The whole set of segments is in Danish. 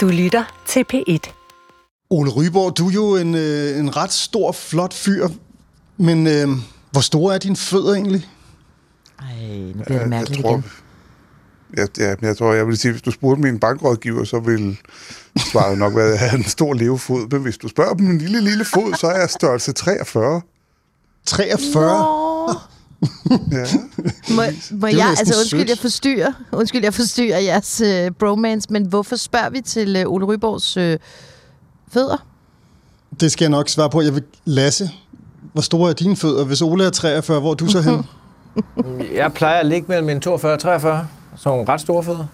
Du lytter til P1. Ole Ryborg, du er jo en, øh, en ret stor, flot fyr, men øh, hvor store er dine fødder egentlig? Ej, nu bliver det mærkeligt jeg tror, igen. Ja, ja, men jeg tror, jeg vil sige, hvis du spurgte min bankrådgiver, så ville svaret nok være, at jeg havde en stor levefod. Men hvis du spørger om en lille, lille fod, så er jeg størrelse 43. 43? Åh, Ja. må, må jeg, altså undskyld, jeg forstyrrer, undskyld, jeg forstyrrer jeres øh, bromance, men hvorfor spørger vi til øh, Ole Ryborgs øh, fødder? Det skal jeg nok svare på. Jeg vil Lasse, hvor store er dine fødder? Hvis Ole er 43, hvor er du så hen? Jeg plejer at ligge mellem en 42 og 43, så nogle ret store fødder.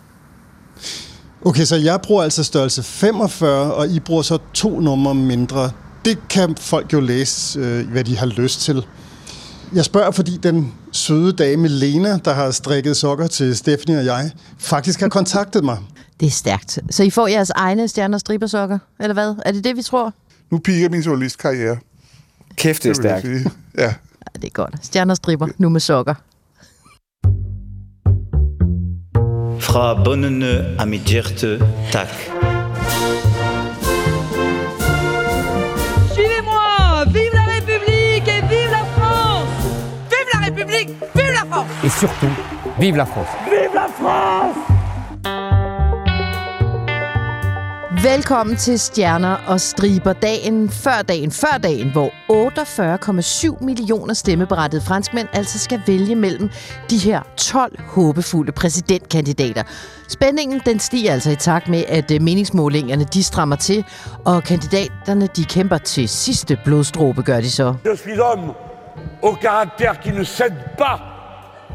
Okay, så jeg bruger altså størrelse 45, og I bruger så to numre mindre. Det kan folk jo læse, øh, hvad de har lyst til. Jeg spørger, fordi den søde dame Lena, der har strikket sokker til Stephanie og jeg, faktisk har kontaktet mig. Det er stærkt. Så I får jeres egne stjerner stribersokker, eller hvad? Er det det, vi tror? Nu piger min journalistkarriere. Kæft, det er stærkt. Ja. Ja, det er godt. Stjerner striber, nu med sokker. Fra bøndene af mit hjerte, tak. Et surtout, vive la France Vive la France Velkommen til Stjerner og Striber, dagen før dagen før dagen, hvor 48,7 millioner stemmeberettigede franskmænd altså skal vælge mellem de her 12 håbefulde præsidentkandidater. Spændingen den stiger altså i takt med, at øh, meningsmålingerne de strammer til, og kandidaterne de kæmper til sidste blodstråbe, gør de så. Je suis homme au caractère qui ne cède pas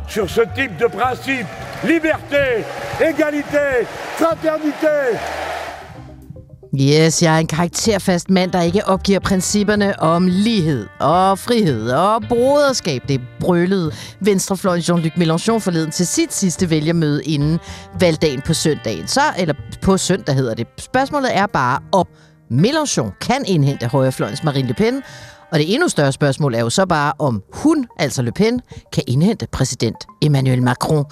sur ce type de principe. Liberté, égalité, fraternité. Yes, jeg er en karakterfast mand, der ikke opgiver principperne om lighed og frihed og broderskab. Det brølede venstrefløjen Jean-Luc Mélenchon forleden til sit sidste vælgermøde inden valgdagen på søndagen. Så, eller på søndag hedder det. Spørgsmålet er bare, om Mélenchon kan indhente højrefløjens Marine Le Pen, og det endnu større spørgsmål er jo så bare, om hun, altså Le Pen, kan indhente præsident Emmanuel Macron.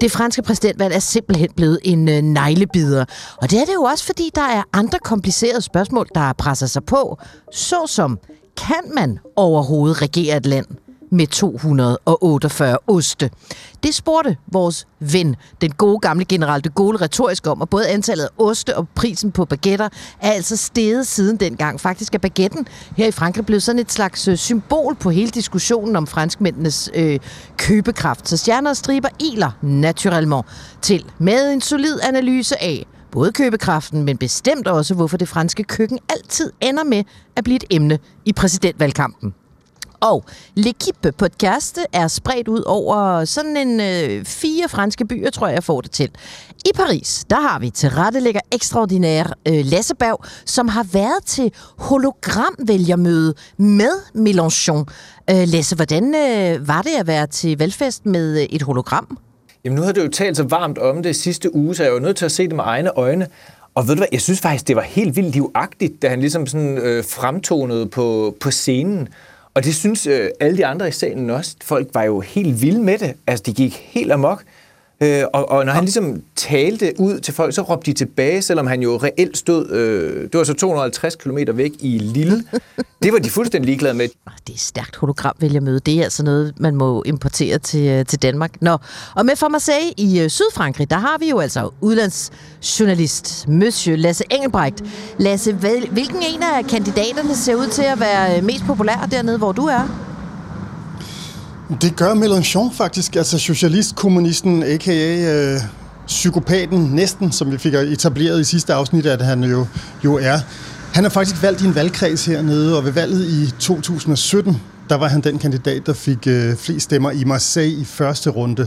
Det franske præsidentvalg er simpelthen blevet en øh, neglebider. Og det er det jo også, fordi der er andre komplicerede spørgsmål, der presser sig på. Såsom, kan man overhovedet regere et land med 248 oste? Det spurgte vores ven, den gode gamle general de Gaulle, retorisk om, og både antallet af oste og prisen på baguetter er altså steget siden dengang. Faktisk er baguetten her i Frankrig blevet sådan et slags øh, symbol på hele diskussionen om franskmændenes øh, købekraft. Så stjerner og striber iler naturellement til med en solid analyse af både købekraften, men bestemt også, hvorfor det franske køkken altid ender med at blive et emne i præsidentvalgkampen. Og L'Equipe podcast er spredt ud over sådan en øh, fire franske byer, tror jeg, jeg får det til. I Paris, der har vi tilrettelægger ekstraordinær øh, Lasse Berg, som har været til hologramvælgermøde med Mélenchon. Øh, Lasse, hvordan øh, var det at være til valgfest med øh, et hologram? Jamen, nu har du jo talt så varmt om det sidste uge, så jeg er jo nødt til at se det med egne øjne. Og ved du hvad, jeg synes faktisk, det var helt vildt livagtigt, da han ligesom sådan øh, fremtonede på, på scenen. Og det synes øh, alle de andre i salen også. Folk var jo helt vilde med det. Altså, de gik helt amok. Øh, og, og når han ligesom talte ud til folk, så råbte de tilbage, selvom han jo reelt stod, øh, det var så 250 km væk i Lille. Det var de fuldstændig ligeglade med. Ah, Det er stærkt hologramvælgermøde. Det er altså noget, man må importere til, øh, til Danmark. Nå, og med for Marseille i øh, Sydfrankrig, der har vi jo altså udlandsjournalist, Monsieur Lasse Engelbrecht. Lasse, hvil- hvilken en af kandidaterne ser ud til at være øh, mest populær dernede, hvor du er? Det gør Mélenchon faktisk, altså socialistkommunisten, a.k.a. Øh, psykopaten næsten, som vi fik etableret i sidste afsnit, at han jo, jo er. Han er faktisk valgt i en valgkreds hernede, og ved valget i 2017, der var han den kandidat, der fik øh, flest stemmer i Marseille i første runde.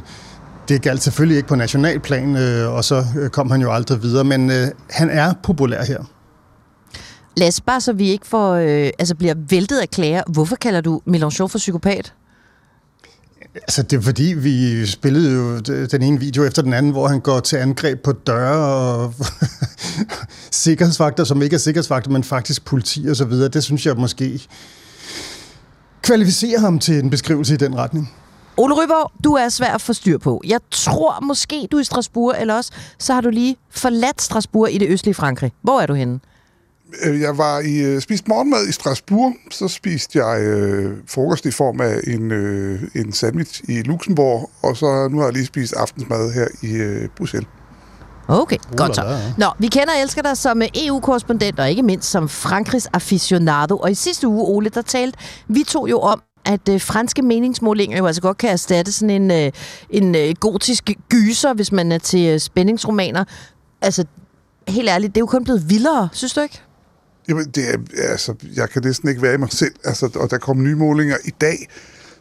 Det galt selvfølgelig ikke på nationalplan, øh, og så øh, kom han jo aldrig videre, men øh, han er populær her. Lasse, bare så vi ikke får, øh, altså bliver væltet af klager. Hvorfor kalder du Mélenchon for psykopat? Altså, det er fordi, vi spillede jo den ene video efter den anden, hvor han går til angreb på døre og sikkerhedsvagter, som ikke er sikkerhedsvagter, men faktisk politi og så videre. Det synes jeg måske kvalificerer ham til en beskrivelse i den retning. Ole Ryborg, du er svær at få styr på. Jeg tror måske, du er i Strasbourg, eller også så har du lige forladt Strasbourg i det østlige Frankrig. Hvor er du henne? Øh, Jeg var i øh, spist morgenmad i Strasbourg, så spiste jeg øh, frokost i form af en, øh, en sandwich i Luxembourg, og så nu har jeg lige spist aftensmad her i øh, Bruxelles. Okay, Uh, godt så. la. Nå, vi kender og elsker dig som EU-korrespondent, og ikke mindst som Frankrigs aficionado. Og i sidste uge, Ole, der talte vi to jo om, at øh, franske meningsmålinger jo altså godt kan erstatte sådan en, øh, en øh, gotisk gyser, hvis man er til øh, spændingsromaner. Altså, helt ærligt, det er jo kun blevet vildere, synes du ikke? Jamen, det er, altså, jeg kan næsten ikke være i mig selv. Altså, og der kom nye målinger i dag,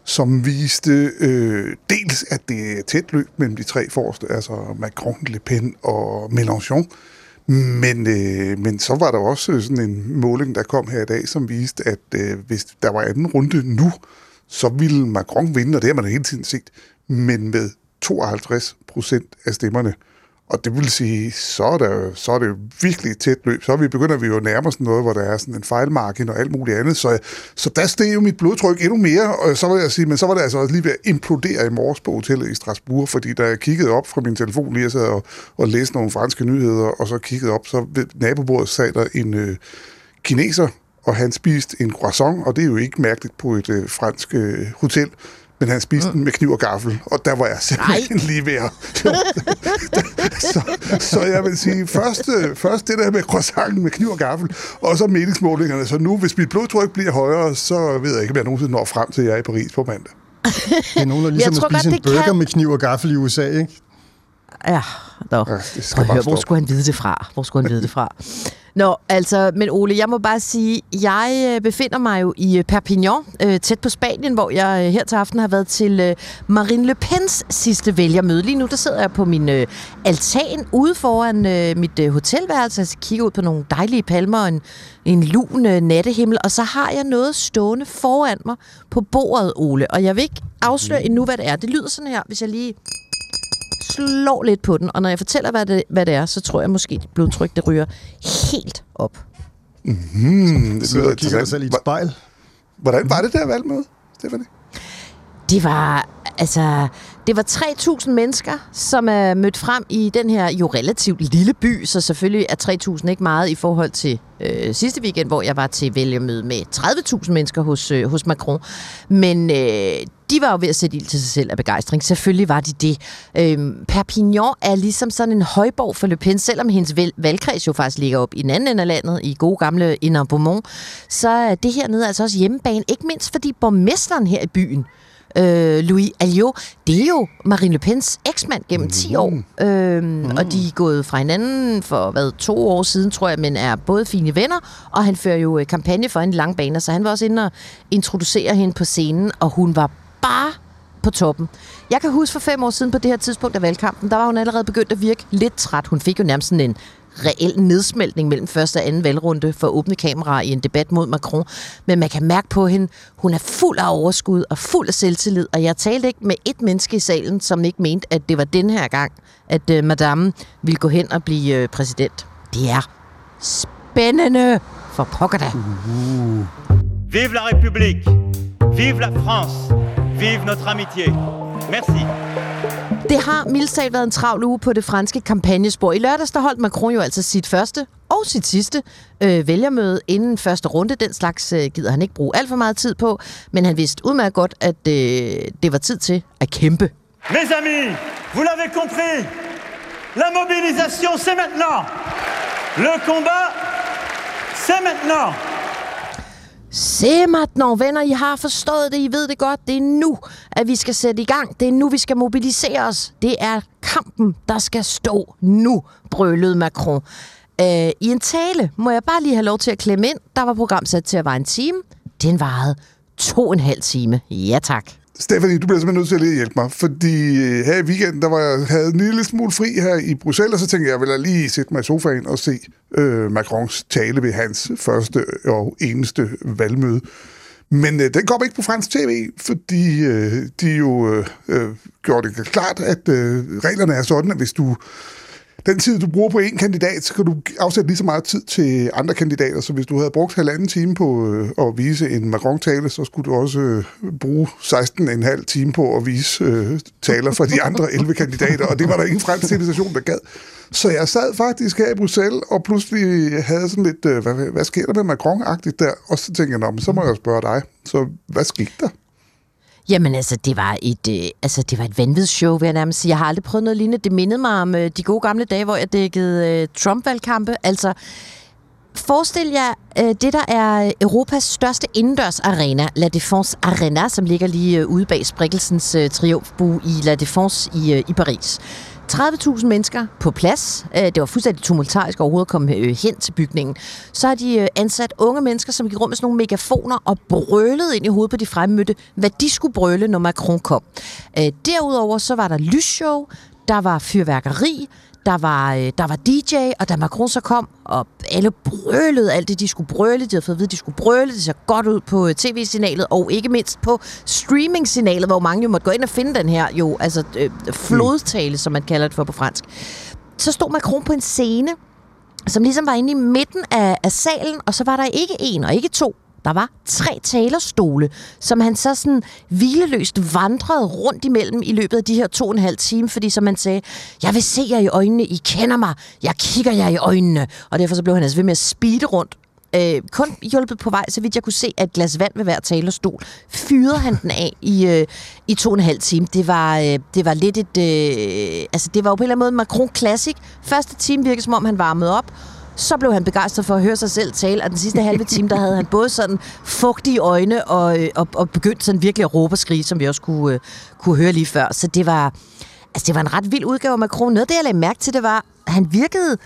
som viste øh, dels, at det er tæt løb mellem de tre forreste, altså Macron, Le Pen og Mélenchon. Men, øh, men så var der også sådan en måling, der kom her i dag, som viste, at øh, hvis der var anden runde nu, så ville Macron vinde, og det har man hele tiden set, men med 52 procent af stemmerne. Og det vil sige, så er, der, så er det virkelig tæt løb. Så vi begynder vi jo at nærme os noget, hvor der er sådan en fejlmargin og alt muligt andet. Så, så der steg jo mit blodtryk endnu mere, og så vil jeg sige, men så var det altså også lige ved at implodere i morges på hotellet i Strasbourg, fordi da jeg kiggede op fra min telefon lige, og sad og, og læste nogle franske nyheder, og så kiggede op, så ved nabobordet sad der en øh, kineser, og han spiste en croissant, og det er jo ikke mærkeligt på et øh, fransk øh, hotel, men han spiste mm. den med kniv og gaffel, og der var jeg simpelthen Ej. lige ved at... Så, så jeg vil sige, først, øh, først det der med croissanten med kniv og gaffel, og så meningsmålingerne. Så nu, hvis mit blodtryk bliver højere, så ved jeg ikke, om jeg nogensinde når frem til, at jeg er i Paris på mandag. Det er nogen, der ligesom Jeg tror at spise godt, en burger kan- med kniv og gaffel i USA, ikke? Ja, dog. Ja, det skal høre, hvor skulle han vide det fra? Hvor skulle han vide det fra? Nå, altså, men Ole, jeg må bare sige, jeg øh, befinder mig jo i øh, Perpignan, øh, tæt på Spanien, hvor jeg øh, her til aften har været til øh, Marine Le Pens sidste vælgermøde. Lige nu, der sidder jeg på min øh, altan ude foran øh, mit øh, hotelværelse, altså kigger ud på nogle dejlige palmer og en, en lun øh, nattehimmel, og så har jeg noget stående foran mig på bordet, Ole, og jeg vil ikke afsløre endnu, hvad det er. Det lyder sådan her, hvis jeg lige slår lidt på den, og når jeg fortæller, hvad det, hvad det er, så tror jeg måske, at blodtryk det ryger helt op. Det Så lyder du kigger dig selv i et spejl. Hvordan var det der valgmøde, Stefanie? Det var, altså, det var 3.000 mennesker, som er mødt frem i den her jo relativt lille by, så selvfølgelig er 3.000 ikke meget i forhold til øh, sidste weekend, hvor jeg var til vælgermøde med 30.000 mennesker hos, øh, hos Macron. Men øh, de var jo ved at sætte ild til sig selv af begejstring. Selvfølgelig var de det. Øh, Perpignan er ligesom sådan en højborg for Le Pen, selvom hendes valgkreds jo faktisk ligger op i den anden ende af landet, i gode gamle Inner Beaumont, så er det hernede altså også hjemmebane, ikke mindst fordi borgmesteren her i byen, øh, Louis Alliot, det er jo Marine Le Pens eksmand gennem 10 år. Øhm, mm. Og de er gået fra hinanden for hvad, to år siden, tror jeg, men er både fine venner, og han fører jo øh, kampagne for en lang bane, så han var også inde og introducere hende på scenen, og hun var bare på toppen. Jeg kan huske for fem år siden på det her tidspunkt af valgkampen, der var hun allerede begyndt at virke lidt træt. Hun fik jo nærmest sådan en reel nedsmeltning mellem første og anden valgrunde for åbne kameraer i en debat mod Macron. Men man kan mærke på hende, hun er fuld af overskud og fuld af selvtillid. Og jeg talte ikke med et menneske i salen, som ikke mente, at det var den her gang, at øh, madame ville gå hen og blive øh, præsident. Det er spændende for pokker da. Uhuh. Vive la République Vive la France Vive notre amitié Merci det har mildt været en travl uge på det franske kampagnespor. I lørdags der holdt Macron jo altså sit første og sit sidste øh, vælgermøde inden første runde. Den slags øh, gider han ikke bruge alt for meget tid på, men han vidste udmærket godt, at øh, det var tid til at kæmpe. Mes amis, vous l'avez compris La mobilisation, c'est maintenant Le combat, c'est maintenant Se maintenant, venner, I har forstået det, I ved det godt. Det er nu, at vi skal sætte i gang. Det er nu, vi skal mobilisere os. Det er kampen, der skal stå nu, brølede Macron. Øh, I en tale må jeg bare lige have lov til at klemme ind. Der var programsat til at være en time. Den varede to og en halv time. Ja tak. Stephanie, du bliver simpelthen nødt til at lige hjælpe mig, fordi øh, her i weekenden, der var jeg, havde en lille smule fri her i Bruxelles, og så tænkte jeg, jeg vil lige sætte mig i sofaen og se øh, Macrons tale ved hans første og eneste valgmøde. Men øh, den kom ikke på fransk tv, fordi øh, de jo øh, øh, gjorde det klart, at øh, reglerne er sådan, at hvis du den tid, du bruger på en kandidat, så kan du afsætte lige så meget tid til andre kandidater. Så hvis du havde brugt halvanden time på øh, at vise en Macron-tale, så skulle du også øh, bruge 16,5 time på at vise øh, taler fra de andre 11 kandidater, og det var der ingen fransk civilisation, der gad. Så jeg sad faktisk her i Bruxelles, og pludselig havde sådan lidt, øh, hvad, hvad sker der med Macron-agtigt der? Og så tænkte jeg, Nå, men så må jeg spørge dig. Så hvad skete der? Jamen altså, det var et, øh, altså, det var et vanvidsshow, vil jeg nærmest sige. Jeg har aldrig prøvet noget lignende. Det mindede mig om øh, de gode gamle dage, hvor jeg dækkede øh, Trump-valgkampe. Altså, Forestil jer øh, det, der er Europas største indendørs arena, La Défense Arena, som ligger lige øh, ude bag Sprikkelsens øh, triumfbue i La Défense i, øh, i Paris. 30.000 mennesker på plads. Øh, det var fuldstændig tumultarisk overhovedet at komme øh, hen til bygningen. Så har de øh, ansat unge mennesker, som gik rundt med sådan nogle megafoner og brølede ind i hovedet på de fremmødte, hvad de skulle brøle, når Macron kom. Derudover så var der lysshow, der var fyrværkeri, der var, øh, der var DJ, og da Macron så kom, og alle brølede alt det, de skulle brøle. De havde fået at vide, de skulle brøle. Det så godt ud på øh, tv-signalet, og ikke mindst på streaming-signalet, hvor mange jo måtte gå ind og finde den her jo, altså øh, flodtale, som man kalder det for på fransk. Så stod Macron på en scene, som ligesom var inde i midten af, af salen, og så var der ikke en og ikke to, der var tre talerstole, som han så sådan hvileløst vandrede rundt imellem i løbet af de her to og en halv time, fordi som han sagde, jeg vil se jer i øjnene, I kender mig, jeg kigger jer i øjnene. Og derfor så blev han altså ved med at speede rundt øh, kun hjulpet på vej, så vidt jeg kunne se, at et glas vand ved hver talerstol. Fyrede han den af i, øh, i to og en halv time. Det var, øh, det var lidt et... Øh, altså, det var jo på en eller anden måde Macron Classic. Første time virkede, som om han varmede op. Så blev han begejstret for at høre sig selv tale, og den sidste halve time, der havde han både sådan fugtige øjne og, øh, og, og begyndte sådan virkelig at råbe og skrige, som vi også kunne, øh, kunne høre lige før. Så det var, altså det var en ret vild udgave af Macron. Noget af det, jeg lagde mærke til, det var, at han virkede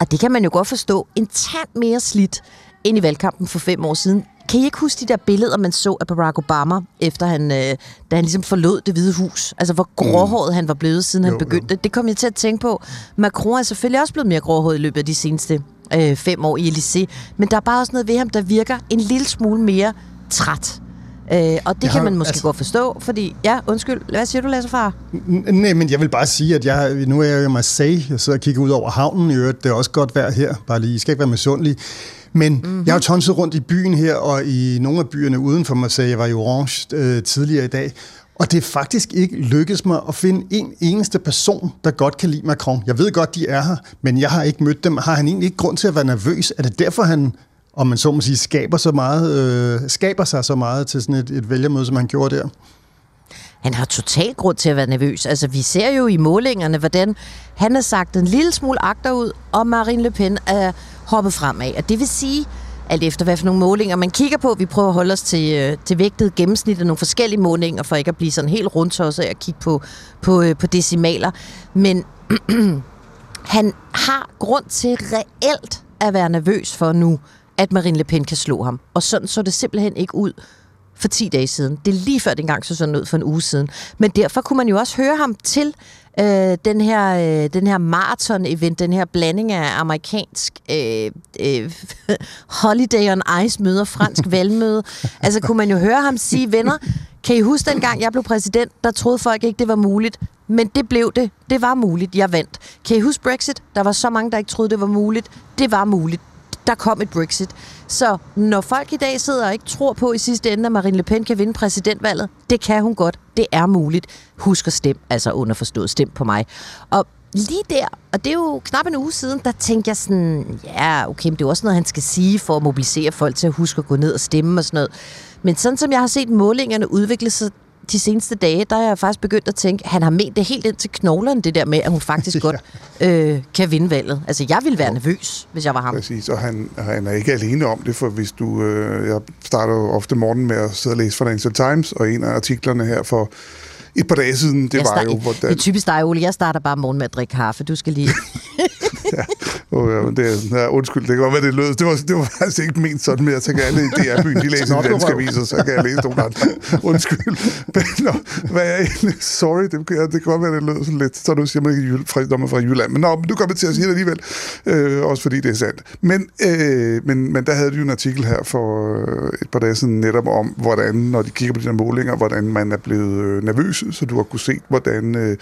og det kan man jo godt forstå, en tand mere slidt end i valgkampen for fem år siden. Kan I ikke huske de der billeder, man så af Barack Obama, efter han, øh, da han ligesom forlod det hvide hus? Altså, hvor gråhåret han var blevet, siden Jo, han begyndte. Det kom jeg til at tænke på. Macron er selvfølgelig også blevet mere gråhåret i løbet af de seneste øh, fem år i Élysée. Men der er bare også noget ved ham, der virker en lille smule mere træt. Øh, og det Jeg kan har- man måske altså- godt forstå, fordi... Ja, undskyld. Hvad siger du, Lasse Far? Nej, men jeg vil bare sige, at jeg, nu er jeg jo i Marseille. Jeg sidder og kigger ud over havnen i øvrigt. Det er også godt vejr her. Bare lige, I skal ikke være misundelige. Men mm-hmm. jeg har jo tonset rundt i byen her, og i nogle af byerne uden for Marseille. Jeg var i Orange øh, tidligere i dag. Og det er faktisk ikke lykkedes mig at finde en eneste person, der godt kan lide Macron. Jeg ved godt, de er her, men jeg har ikke mødt dem. Har han egentlig ikke grund til at være nervøs? Er det derfor, han, om man så må sige, skaber, så meget, øh, skaber sig så meget til sådan et, et vælgermøde, som han gjorde der? Han har totalt grund til at være nervøs. Altså, vi ser jo i målingerne, hvordan han har sagt en lille smule agterud, og Marine Le Pen er hoppet fremad. Og det vil sige, alt efter hvad for nogle målinger man kigger på, vi prøver at holde os til, øh, til vægtet gennemsnit af nogle forskellige målinger, for ikke at blive sådan helt rundt også at kigge på, på, øh, på decimaler. Men han har grund til reelt at være nervøs for nu, at Marine Le Pen kan slå ham. Og sådan så det simpelthen ikke ud for 10 dage siden. Det er lige før det engang så sådan ud for en uge siden. Men derfor kunne man jo også høre ham til øh, den her, øh, den her marathon-event, den her blanding af amerikansk øh, øh, Holiday on Ice møder fransk valgmøde. Altså kunne man jo høre ham sige, venner, kan I huske dengang jeg blev præsident, der troede folk ikke, det var muligt. Men det blev det. Det var muligt. Jeg vandt. Kan I huske Brexit? Der var så mange, der ikke troede, det var muligt. Det var muligt. Der kom et Brexit. Så når folk i dag sidder og ikke tror på i sidste ende, at Marine Le Pen kan vinde præsidentvalget, det kan hun godt. Det er muligt. Husk at stemme, altså underforstået stem på mig. Og lige der, og det er jo knap en uge siden, der tænkte jeg sådan, ja, okay, men det er også noget, han skal sige for at mobilisere folk til at huske at gå ned og stemme og sådan noget. Men sådan som jeg har set målingerne udvikle sig de seneste dage, der er jeg faktisk begyndt at tænke, han har ment det helt ind til knoglerne, det der med, at hun faktisk godt øh, kan vinde valget. Altså, jeg ville være nervøs, hvis jeg var ham. Præcis, og han, han er ikke alene om det, for hvis du... Øh, jeg starter jo ofte morgen med at sidde og læse Financial Times, og en af artiklerne her for et par dage siden, det Jeg var start- jo, hvordan... Det er typisk dig, Ole. Jeg starter bare morgen med at drikke kaffe. Du skal lige... ja, oh, ja, men det er, ja, undskyld, det kan godt være, det lød. Det var, det var faktisk ikke ment sådan, men jeg tænker, alle i DR-byen, de læser de danske aviser, så kan jeg læse nogle andre. Undskyld. Men, nå, hvad er egentlig? Sorry, det, kan, det kan godt være, det lød sådan lidt. Så nu siger man ikke, fra, når man fra Jylland. Men nå, men du kommer til at sige det alligevel. Øh, også fordi det er sandt. Men, øh, men, men der havde du jo en artikel her for øh, et par dage siden netop om, hvordan, når de kigger på de der målinger, hvordan man er blevet øh, nervøs, så du har kunne se, hvordan... Øh,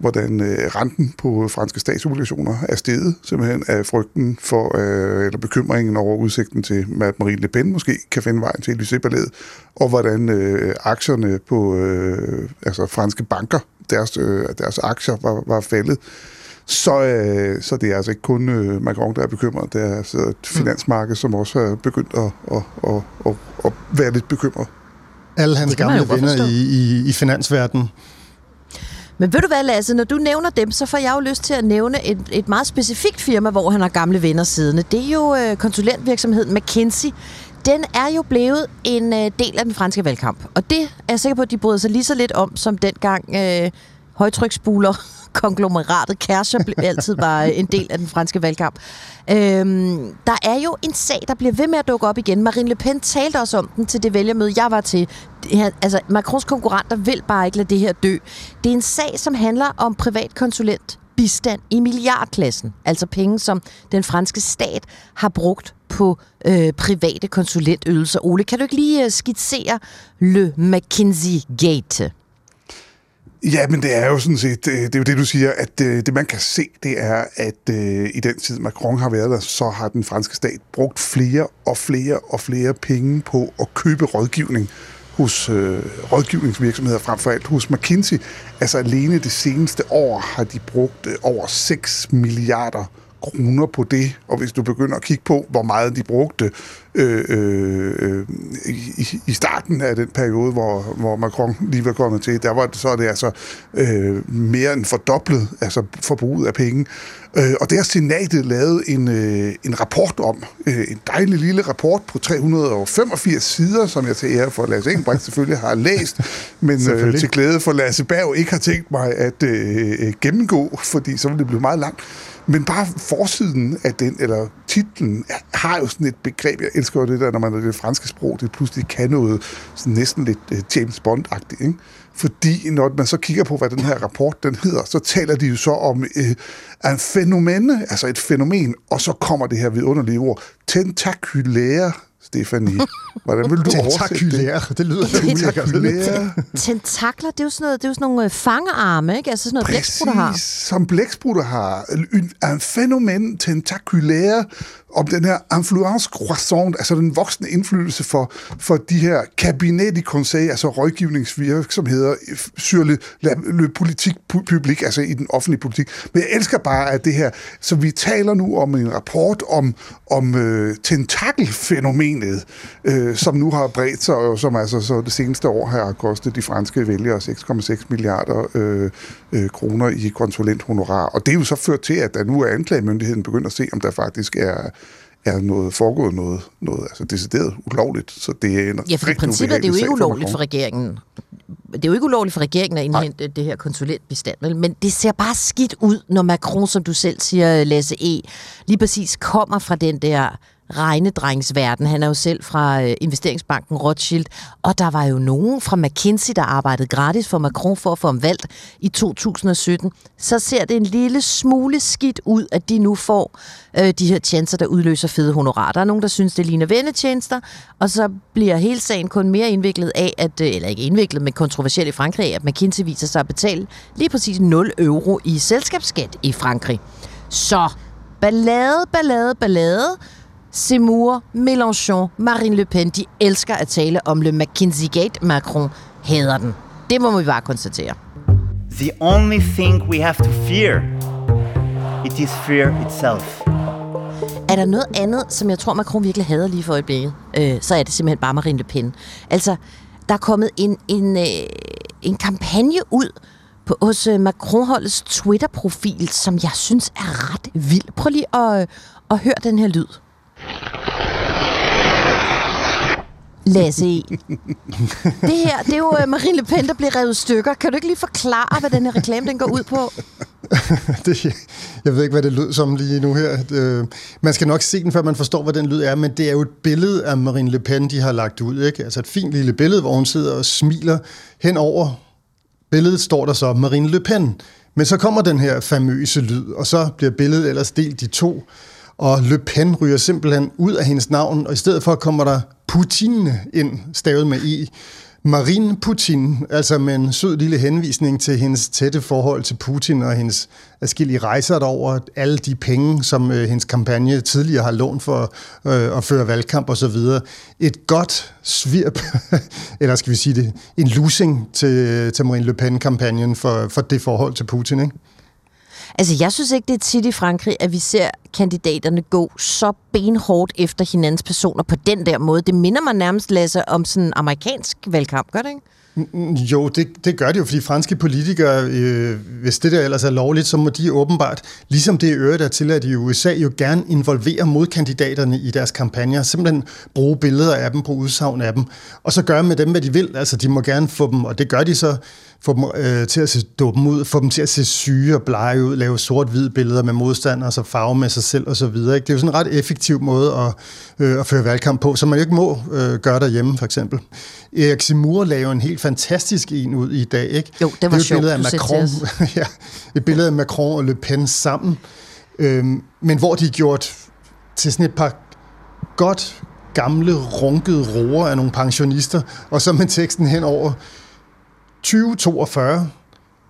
hvordan øh, renten på franske statsobligationer er steget, simpelthen af frygten for, øh, eller bekymringen over udsigten til, at Marine Le Pen måske kan finde vejen til Élysée og hvordan øh, aktierne på øh, altså franske banker, deres, øh, deres aktier var, var faldet. Så, øh, så det er altså ikke kun øh, Macron, der er bekymret. Det er altså et finansmarked, som også er begyndt at, at, at, at, at være lidt bekymret. Alle hans gamle venner i, i, i finansverdenen. Men ved du hvad, Lasse, når du nævner dem, så får jeg jo lyst til at nævne et, et meget specifikt firma, hvor han har gamle venner siddende. Det er jo øh, konsulentvirksomheden McKinsey. Den er jo blevet en øh, del af den franske valgkamp. Og det er jeg sikker på, at de bryder sig lige så lidt om, som dengang øh, højtryksbuler konglomeratet Kærscher altid var en del af den franske valgkamp. Øhm, der er jo en sag, der bliver ved med at dukke op igen. Marine Le Pen talte også om den til det vælgermøde, jeg var til. Altså, Macrons konkurrenter vil bare ikke lade det her dø. Det er en sag, som handler om privatkonsulent bistand i milliardklassen. Altså penge, som den franske stat har brugt på øh, private konsulentydelser. Ole, kan du ikke lige øh, skitsere Le McKinsey Gate? Ja, men det er jo sådan set, øh, det, er jo det, du siger, at øh, det man kan se, det er, at øh, i den tid Macron har været der, så har den franske stat brugt flere og flere og flere penge på at købe rådgivning hos øh, rådgivningsvirksomheder, frem for alt hos McKinsey. Altså alene det seneste år har de brugt øh, over 6 milliarder kroner på det, og hvis du begynder at kigge på, hvor meget de brugte øh, øh, øh, i, i starten af den periode, hvor, hvor Macron lige var kommet til, der var det, så er det altså øh, mere end fordoblet, altså forbruget af penge. Øh, og det har senatet lavet en, øh, en rapport om, øh, en dejlig lille rapport på 385 sider, som jeg til ære for Lasse Engelbrecht selvfølgelig har læst, men øh, til glæde for Lasse Berg ikke har tænkt mig at øh, øh, gennemgå, fordi så vil det blive meget langt. Men bare forsiden af den, eller titlen, har jo sådan et begreb. Jeg elsker jo det der, når man er det franske sprog, det pludselig kan noget sådan næsten lidt øh, James Bond-agtigt. Ikke? Fordi når man så kigger på, hvad den her rapport den hedder, så taler de jo så om øh, en fænomen, altså et fænomen, og så kommer det her vidunderlige ord, tentakulære, Stefanie. Hvordan vil du oversætte det? Det lyder. Tentakulære. Tentakler, det er jo sådan noget, det er jo sådan nogle øh, fangearme, ikke? Altså sådan noget, blæksprutter har. Som blæksprutter har. En, en fænomen tentakulære om den her influence croissant, altså den voksne indflydelse for, for de her kabinet i conseil, altså rådgivningsvirksomheder sur le, le, politik publik, altså i den offentlige politik. Men jeg elsker bare, at det her, så vi taler nu om en rapport om, om øh, tentakelfænomenet, øh, som nu har bredt sig, og som altså så det seneste år har kostet de franske vælgere 6,6 milliarder øh, øh, kroner i konsulenthonorar. Og det er jo så ført til, at der nu er anklagemyndigheden begyndt at se, om der faktisk er er noget foregået noget, noget altså decideret ulovligt. Så det er en Ja, for i princippet er det jo ikke ulovligt for regeringen. Det er jo ikke ulovligt for regeringen at indhente det her konsulentbestand, men det ser bare skidt ud, når Macron, som du selv siger, Lasse E., lige præcis kommer fra den der regnedrengsverden. Han er jo selv fra øh, investeringsbanken Rothschild, og der var jo nogen fra McKinsey, der arbejdede gratis for Macron for at få ham valgt i 2017. Så ser det en lille smule skidt ud, at de nu får øh, de her tjenester, der udløser fede honorarer. Der er nogen, der synes, det ligner vendetjenester, og så bliver hele sagen kun mere indviklet af, at, øh, eller ikke indviklet, men kontroversielt i Frankrig, at McKinsey viser sig at betale lige præcis 0 euro i selskabsskat i Frankrig. Så ballade, ballade, ballade. Seymour, Mélenchon, Marine Le Pen, de elsker at tale om Le McKinsey Gate. Macron hader den. Det må vi bare konstatere. The only thing we have to fear, it is fear itself. Er der noget andet, som jeg tror, Macron virkelig hader lige for øjeblikket, øh, så er det simpelthen bare Marine Le Pen. Altså, der er kommet en, en, øh, en kampagne ud på, hos øh, Macron-holdets Twitter-profil, som jeg synes er ret vild. Prøv lige at, øh, at høre den her lyd. Lasse E. Det her, det er jo øh, Marine Le Pen, der bliver revet i stykker. Kan du ikke lige forklare, hvad den her reklame den går ud på? det, jeg ved ikke, hvad det lød som lige nu her. Øh, man skal nok se den, før man forstår, hvad den lyd er, men det er jo et billede af Marine Le Pen, de har lagt ud. Ikke? Altså et fint lille billede, hvor hun sidder og smiler hen over billedet, står der så Marine Le Pen. Men så kommer den her famøse lyd, og så bliver billedet ellers delt i to, og Le Pen ryger simpelthen ud af hendes navn, og i stedet for kommer der Putin ind, stavet med i. Marine Putin, altså med en sød lille henvisning til hendes tætte forhold til Putin og hendes adskillige rejser derover, alle de penge, som øh, hendes kampagne tidligere har lånt for øh, at føre valgkamp osv. Et godt svirp, eller skal vi sige det, en losing til, til Marine Le Pen-kampagnen for, for det forhold til Putin, ikke? Altså, jeg synes ikke, det er tit i Frankrig, at vi ser kandidaterne gå så benhårdt efter hinandens personer på den der måde. Det minder mig nærmest, Lasse, om sådan en amerikansk valgkamp, gør det ikke? Mm, mm, jo, det, det gør det jo, fordi franske politikere, øh, hvis det der ellers er lovligt, så må de åbenbart, ligesom det i øvrigt er tilladt i USA, jo gerne involvere modkandidaterne i deres kampagner, simpelthen bruge billeder af dem, bruge udsagn af dem, og så gøre med dem, hvad de vil. Altså, de må gerne få dem, og det gør de så, få dem øh, til at se dumme ud, få dem til at se syge og blege ud, lave sort-hvid billeder med modstandere, så farve med sig selv osv. Det er jo sådan en ret effektiv måde at, øh, at føre valgkamp på, som man ikke må øh, gøre derhjemme, for eksempel. Erik Simur laver en helt fantastisk en ud i dag, ikke? Jo, det var det er et billede af Macron, ja, et billede af Macron og Le Pen sammen, øhm, men hvor de er gjort til sådan et par godt gamle, runkede roer af nogle pensionister, og så med teksten henover 2042,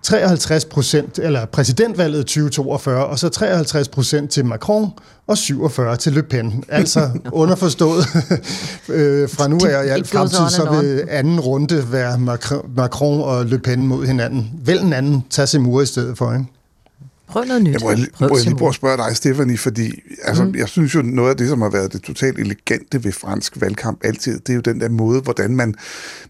53 procent, eller præsidentvalget 2042, og så 53 procent til Macron og 47 til Le Pen. Altså underforstået øh, fra nu af og i alt fremtid, så vil anden runde være Macron og Le Pen mod hinanden. Vel en anden tage Semur i stedet for, ikke? Prøv noget nyt. Jeg må, Prøv må jeg lige prøve at spørge dig, Stefanie, fordi altså, mm. jeg synes jo, noget af det, som har været det totalt elegante ved fransk valgkamp altid, det er jo den der måde, hvordan man,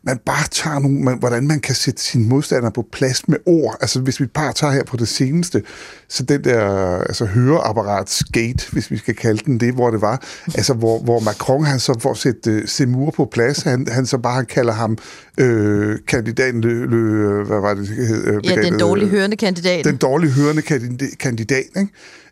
man bare tager nogle, man, hvordan man kan sætte sine modstandere på plads med ord. Altså hvis vi bare tager her på det seneste, så den der altså, høreapparat skate, hvis vi skal kalde den det, hvor det var, altså hvor, hvor Macron, han så at sætte uh, Semur på plads, han, han så bare kalder ham øh, kandidaten, le, le, hvad var det, hed? øh, Ja, den dårlige hørende kandidat. Den dårlige hørende kandida- kandidat, ikke?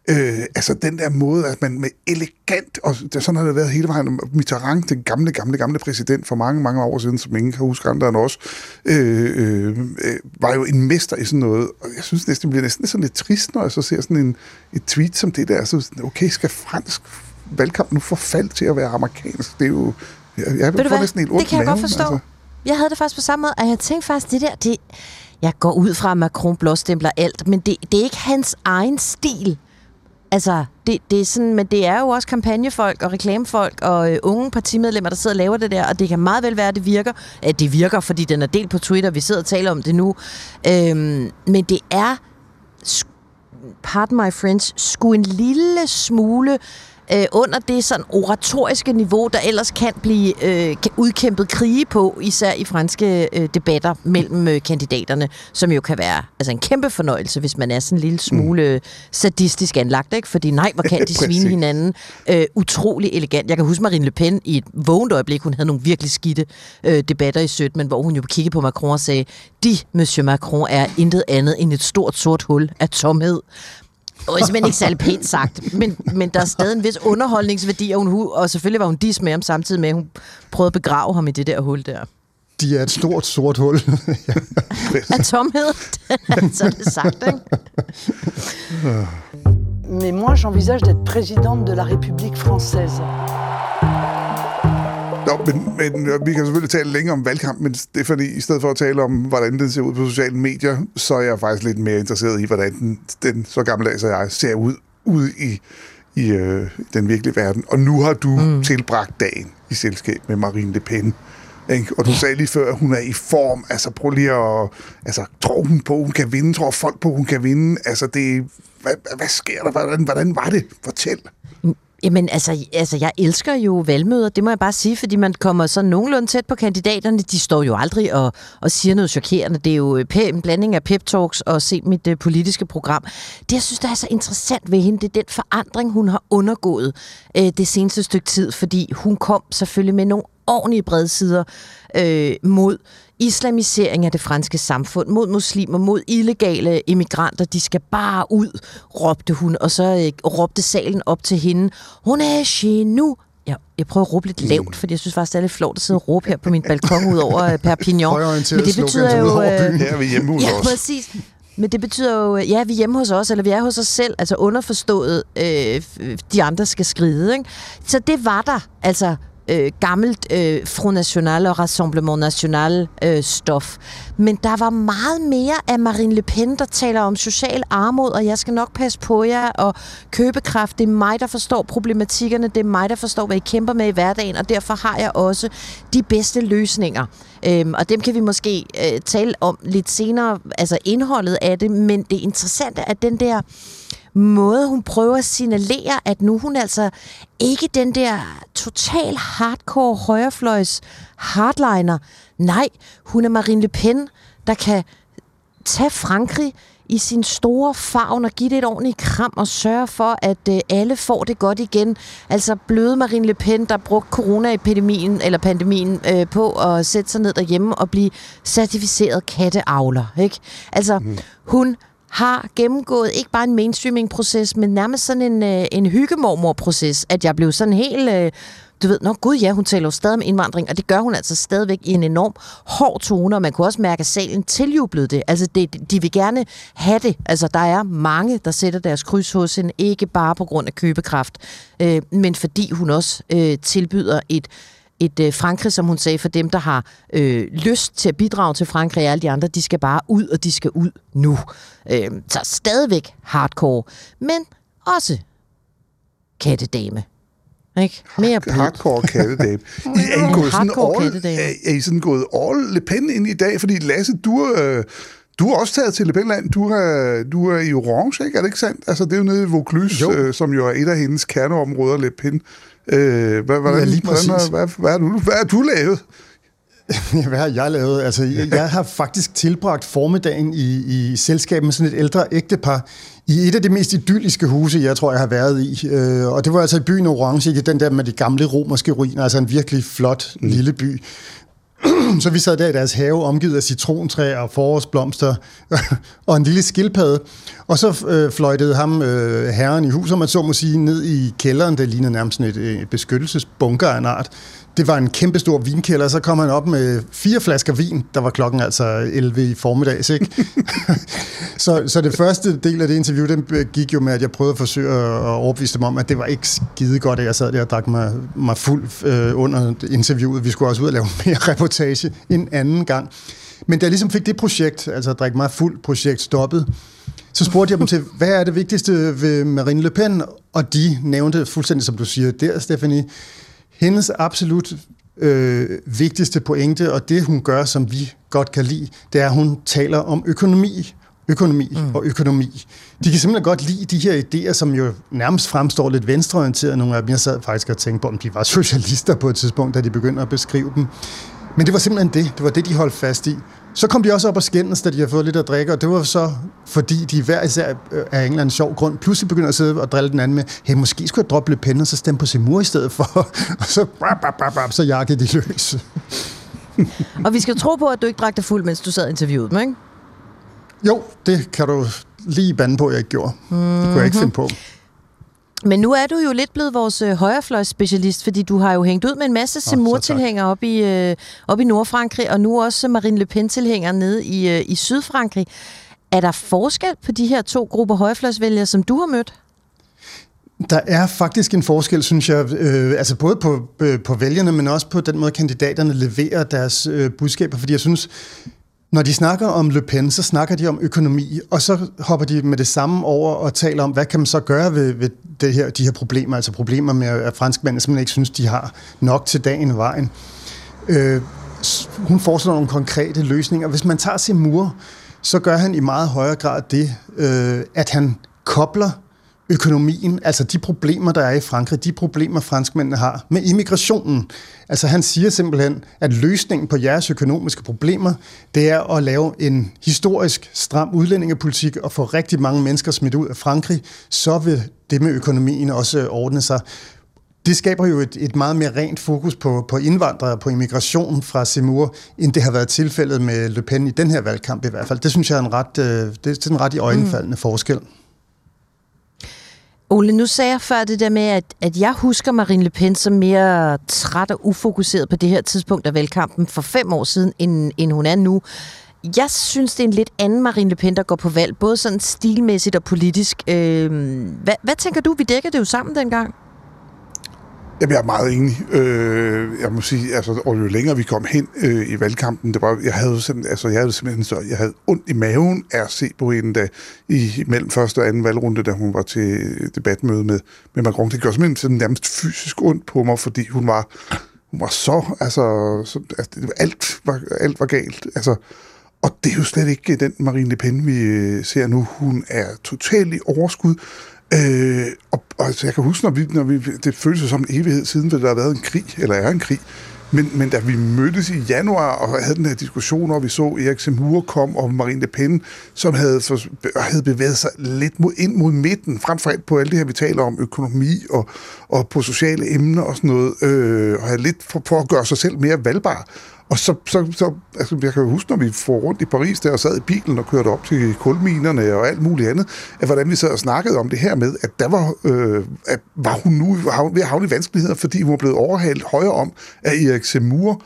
Øh, altså den der måde, at man med elegant, og sådan har det været hele vejen, Mitterrand, den gamle, gamle, gamle præsident for mange, mange år siden, som ingen kan huske andre end os, øh, øh, øh, var jo en mester i sådan noget, og jeg synes næsten, det bliver næsten sådan lidt trist, når jeg så ser sådan en, et tweet som det der, så sådan, okay, skal fransk valgkamp nu forfalde til at være amerikansk? Det er jo, jeg, jeg får næsten helt ondt Det kan jeg i godt maven, forstå. Altså. Jeg havde det faktisk på samme måde, og jeg tænkte faktisk, det der, det, jeg går ud fra, at Macron blåstempler alt, men det, det er ikke hans egen stil. Altså, det, det er sådan, men det er jo også kampagnefolk og reklamefolk og øh, unge partimedlemmer, der sidder og laver det der, og det kan meget vel være, at det virker. At det virker, fordi den er delt på Twitter, vi sidder og taler om det nu. Øhm, men det er, pardon my friends, sgu en lille smule øh, under det sådan oratoriske niveau, der ellers kan blive øh, udkæmpet krige på, især i franske øh, debatter mellem øh, kandidaterne, som jo kan være altså en kæmpe fornøjelse, hvis man er sådan en lille smule mm. sadistisk anlagt, ikke? Fordi nej, hvor kan de svine hinanden øh, utrolig elegant. Jeg kan huske Marine Le Pen i et vågent øjeblik, hun havde nogle virkelig skidte øh, debatter i 17, men hvor hun jo kiggede på Macron og sagde, de, Monsieur Macron, er intet andet end et stort sort hul af tomhed. Og simpelthen ikke særlig pænt sagt, men, men der er stadig en vis underholdningsværdi, og, hun, og selvfølgelig var hun dis med ham samtidig med, at hun prøvede at begrave ham i det der hul der. De er et stort sort hul. Af tomhed, så er det sagt, ikke? Mais moi, j'envisage d'être présidente de la République française. Nå, men, men øh, vi kan selvfølgelig tale længere om valgkamp, men det er fordi, i stedet for at tale om, hvordan den ser ud på sociale medier, så er jeg faktisk lidt mere interesseret i, hvordan den, den så gammeldags jeg ser ud ude i, i øh, den virkelige verden. Og nu har du mm. tilbragt dagen i selskab med Marine Le Pen. Ikke? Og du sagde lige før, at hun er i form. Altså, prøv lige at... Altså, tror hun på, hun kan vinde? Tror folk på, hun kan vinde? Altså, det... Hvad, hvad sker der? Hvordan, hvordan var det? Fortæl. Jamen, altså, altså, jeg elsker jo valgmøder, det må jeg bare sige, fordi man kommer så nogenlunde tæt på kandidaterne. De står jo aldrig og, og siger noget chokerende. Det er jo øh, en blanding af pep-talks og se mit uh, politiske program. Det, jeg synes, der er så interessant ved hende, det er den forandring, hun har undergået uh, det seneste stykke tid, fordi hun kom selvfølgelig med nogle ordentlige bredsider øh, mod islamisering af det franske samfund, mod muslimer, mod illegale immigranter. De skal bare ud, råbte hun, og så øh, råbte salen op til hende. Hun er nous. Jeg, jeg prøver at råbe lidt lavt, fordi jeg synes faktisk, det er lidt flot at sidde og råbe her på min balkon ud over øh, Perpignan. Men det betyder jo... øh. Her er vi hjemme hos Ja, os. præcis. Men det betyder jo, ja, vi er hjemme hos os, eller vi er hos os selv, altså underforstået, øh, de andre skal skride. Ikke? Så det var der, altså øh, gammelt øh, Front National og Rassemblement National øh, stof. Men der var meget mere af Marine Le Pen, der taler om social armod, og jeg skal nok passe på jer, og købekraft, det er mig, der forstår problematikkerne, det er mig, der forstår, hvad I kæmper med i hverdagen, og derfor har jeg også de bedste løsninger. Øhm, og dem kan vi måske øh, tale om lidt senere, altså indholdet af det, men det interessante er den der måde, hun prøver at signalere, at nu hun altså ikke den der total hardcore højrefløjs hardliner. Nej, hun er Marine Le Pen, der kan tage Frankrig i sin store favn og give det et ordentligt kram og sørge for, at øh, alle får det godt igen. Altså bløde Marine Le Pen, der brugte coronaepidemien eller pandemien øh, på at sætte sig ned derhjemme og blive certificeret katteavler. Ikke? Altså, mm. hun har gennemgået ikke bare en mainstreaming-proces, men nærmest sådan en, øh, en hyggemormor-proces, at jeg blev sådan helt... Øh, du ved, nå gud ja, hun taler jo stadig om indvandring, og det gør hun altså stadigvæk i en enorm hård tone, og man kunne også mærke, at salen tiljublede det. Altså, det, de vil gerne have det. Altså, der er mange, der sætter deres kryds hos hende, ikke bare på grund af købekraft, øh, men fordi hun også øh, tilbyder et et øh, Frankrig, som hun sagde, for dem, der har øh, lyst til at bidrage til Frankrig, og alle de andre, de skal bare ud, og de skal ud nu. Øh, så stadigvæk hardcore, men også kattedame. Ikke? Mere Hard, hardcore kattedame. I er, I gået sådan all, er, er I sådan gået all Le Pen ind i dag? Fordi Lasse, du, øh, du har også taget til Le Penland. Du er, du er i orange, ikke? Er det ikke sandt? Altså, det er jo nede i Vaucluse, øh, som jo er et af hendes kerneområder, Le Pen. Øh, hvad, hvordan, ja, lige hvordan, hvad, hvad, hvad, hvad, hvad har du lavet? Hvad har jeg lavet? Altså, jeg har faktisk tilbragt formiddagen i, i selskab med sådan et ældre ægtepar i et af de mest idylliske huse, jeg tror, jeg har været i. Øh, og det var altså i byen Orange, ikke den der med de gamle romerske ruiner, altså en virkelig flot mm. lille by. så vi sad der i deres have, omgivet af citrontræer og forårsblomster og en lille skildpadde. Og så øh, fløjtede ham, øh, herren i huset, man så må sige, ned i kælderen. der lignede nærmest sådan et, et beskyttelsesbunker af en art. Det var en kæmpe stor vinkælder, så kom han op med fire flasker vin. Der var klokken altså 11 i formiddags, ikke? så, så det første del af det interview, den gik jo med, at jeg prøvede at forsøge at overbevise dem om, at det var ikke skide godt, at jeg sad der og drak mig, mig fuld øh, under interviewet. Vi skulle også ud og lave mere reportage en anden gang. Men da jeg ligesom fik det projekt, altså at drikke mig fuld projekt, stoppet, så spurgte jeg dem til, hvad er det vigtigste ved Marine Le Pen? Og de nævnte fuldstændig, som du siger der, Stephanie, hendes absolut øh, vigtigste pointe, og det hun gør, som vi godt kan lide, det er, at hun taler om økonomi, økonomi mm. og økonomi. De kan simpelthen godt lide de her idéer, som jo nærmest fremstår lidt venstreorienterede. Nogle af dem, jeg sad faktisk og tænkte på, om de var socialister på et tidspunkt, da de begyndte at beskrive dem. Men det var simpelthen det. Det var det, de holdt fast i. Så kom de også op og skændes, da de havde fået lidt at drikke, og det var så, fordi de hver især øh, af en eller anden sjov grund pludselig begynder at sidde og drille den anden med, hey, måske skulle jeg droppe lidt penne, og så stemme på Simur i stedet for, og så, bap, bap, bap, bap, så jakkede de løs. og vi skal tro på, at du ikke drak dig fuld, mens du sad interviewet dem, ikke? Jo, det kan du lige bande på, at jeg ikke gjorde. Mm-hmm. Det kunne jeg ikke finde på. Men nu er du jo lidt blevet vores øh, højrefløjsspecialist, fordi du har jo hængt ud med en masse Seymour-tilhængere op i, øh, op i Nordfrankrig, og nu også Marine Le Pen-tilhængere nede i, øh, i Sydfrankrig. Er der forskel på de her to grupper højrefløjsvælgere, som du har mødt? Der er faktisk en forskel, synes jeg, øh, altså både på, øh, på vælgerne, men også på den måde, kandidaterne leverer deres øh, budskaber, fordi jeg synes, når de snakker om Le Pen, så snakker de om økonomi, og så hopper de med det samme over og taler om, hvad kan man så gøre ved, ved det her, de her problemer, altså problemer med, at franskmændene simpelthen ikke synes, de har nok til dagen vejen. Øh, hun foreslår nogle konkrete løsninger. Hvis man tager Seymour, så gør han i meget højere grad det, øh, at han kobler økonomien, altså de problemer, der er i Frankrig, de problemer, franskmændene har med immigrationen. Altså han siger simpelthen, at løsningen på jeres økonomiske problemer, det er at lave en historisk stram udlændingepolitik og få rigtig mange mennesker smidt ud af Frankrig, så vil det med økonomien også ordne sig. Det skaber jo et, et meget mere rent fokus på, på indvandrere, på immigration fra Seymour, end det har været tilfældet med Le Pen i den her valgkamp i hvert fald. Det synes jeg er en ret, øh, det er en ret i øjenfaldende mm. forskel. Ole, nu sagde jeg før det der med, at, at jeg husker Marine Le Pen som mere træt og ufokuseret på det her tidspunkt af valgkampen for fem år siden, end, end hun er nu. Jeg synes, det er en lidt anden Marine Le Pen, der går på valg, både sådan stilmæssigt og politisk. Øh, hvad, hvad tænker du? Vi dækker det jo sammen dengang. Jamen, jeg er meget enig. Øh, jeg må sige, altså, og jo længere vi kom hen øh, i valgkampen, det var, jeg havde simpelthen, altså, jeg havde simpelthen så, jeg havde ondt i maven af at se på hende, da, i, mellem første og anden valgrunde, da hun var til debatmøde med, med Macron. Det gjorde simpelthen sådan nærmest fysisk ondt på mig, fordi hun var, hun var så, altså, så, altså det, alt, var, alt var galt. Altså, og det er jo slet ikke den Marine Le Pen, vi øh, ser nu. Hun er totalt i overskud. Øh, og, og altså, jeg kan huske, når vi, når vi, det føles som en evighed siden, at der har været en krig, eller er en krig. Men, men da vi mødtes i januar og havde den her diskussion, og vi så Erik Semur kom og Marine Le Pen, som havde, for, havde bevæget sig lidt mod, ind mod midten, frem for alt på alt det her, vi taler om økonomi og, og på sociale emner og sådan noget, øh, og havde lidt for, for at gøre sig selv mere valgbar. Og så, så, så altså, jeg kan jo huske, når vi får rundt i Paris der og sad i bilen og kørte op til kulminerne og alt muligt andet, at hvordan vi sad og snakkede om det her med, at der var, øh, at var hun nu ved at havne i vanskeligheder, fordi hun var blevet overhalet højere om af Erik Semur,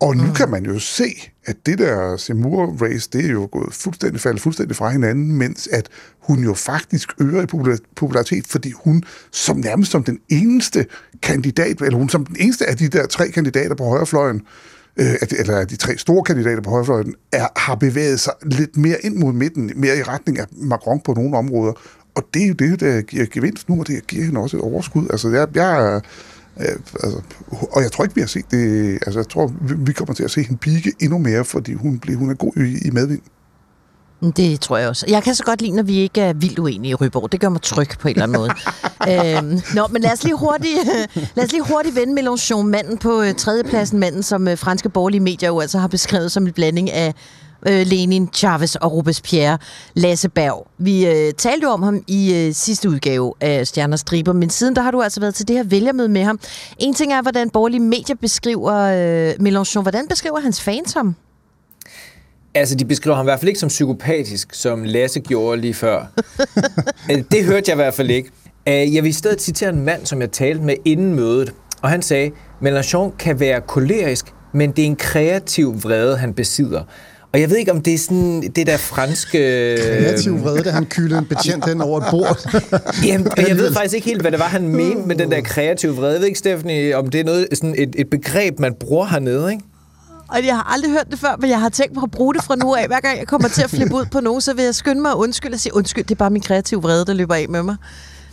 og nu mm. kan man jo se, at det der Semur-race, det er jo gået fuldstændig, faldet fuldstændig fra hinanden, mens at hun jo faktisk øger i popularitet, fordi hun som nærmest som den eneste kandidat, eller hun som den eneste af de der tre kandidater på højrefløjen, øh, eller de tre store kandidater på højrefløjen, er, har bevæget sig lidt mere ind mod midten, mere i retning af Macron på nogle områder. Og det er jo det, der giver gevinst nu, og det giver hende også et overskud. Altså, jeg, jeg øh, altså, og jeg tror ikke, vi har set det. Altså, jeg tror, vi kommer til at se hende pike endnu mere, fordi hun, bliver, hun er god i, i medvind. Det tror jeg også. Jeg kan så godt lide, når vi ikke er vildt uenige i Ryborg. Det gør mig tryg på en eller anden måde. øhm, nå, men lad os lige hurtigt, lad os lige hurtigt vende Mélenchon, manden på øh, tredjepladsen, manden, som øh, franske borgerlige medier jo altså har beskrevet som en blanding af øh, Lenin, Chavez og Robespierre, Lasse Berg. Vi øh, talte om ham i øh, sidste udgave af Stjerner Striber, men siden der har du altså været til det her vælgermøde med ham. En ting er, hvordan borgerlige medier beskriver øh, Mélenchon. Hvordan beskriver hans fans ham? Altså, de beskriver ham i hvert fald ikke som psykopatisk, som Lasse gjorde lige før. Øh, det hørte jeg i hvert fald ikke. Øh, jeg vil i stedet citere en mand, som jeg talte med inden mødet, og han sagde, Mélenchon kan være kolerisk, men det er en kreativ vrede, han besidder. Og jeg ved ikke, om det er sådan det der franske... Kreativ vrede, da han kyldede en betjent hen over et bord. Jamen, og jeg ved faktisk ikke helt, hvad det var, han mente med den der kreative vrede. Jeg ved ikke, Stephanie, om det er noget, sådan et, et begreb, man bruger hernede, ikke? Og jeg har aldrig hørt det før, men jeg har tænkt mig at bruge det fra nu af. Hver gang jeg kommer til at flippe ud på nogen, så vil jeg skynde mig at undskylde og sige, undskyld, det er bare min kreative vrede, der løber af med mig.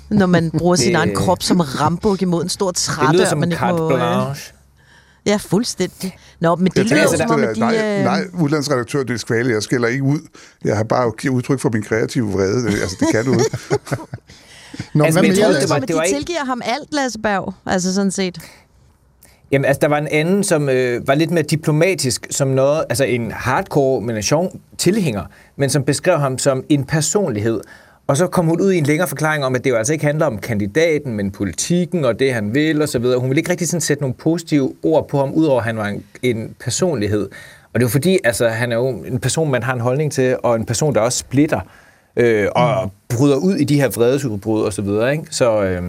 Når man bruger sin egen krop som rambuk imod en stor trætte. Det lyder som man ikke må, blanche. Ja, fuldstændig. Nå, men det lyder som om, at de... Nej, nej udlandsredaktør, det er skvale, jeg skiller ikke ud. Jeg har bare givet udtryk for min kreative vrede. Altså, det kan du ikke. Nå, altså, men jeg troede, det var, det var de tilgiver ham alt, Lasse Berg, altså sådan set. Jamen, altså, der var en anden, som øh, var lidt mere diplomatisk, som noget, altså en hardcore Mélenchon tilhænger, men som beskrev ham som en personlighed. Og så kom hun ud i en længere forklaring om, at det jo altså ikke handler om kandidaten, men politikken og det, han vil og så videre. Hun ville ikke rigtig sådan sætte nogle positive ord på ham, udover at han var en, en personlighed. Og det jo fordi, altså, han er jo en person, man har en holdning til, og en person, der også splitter øh, og mm. bryder ud i de her vredesudbrud og så videre. Ikke? Så øh,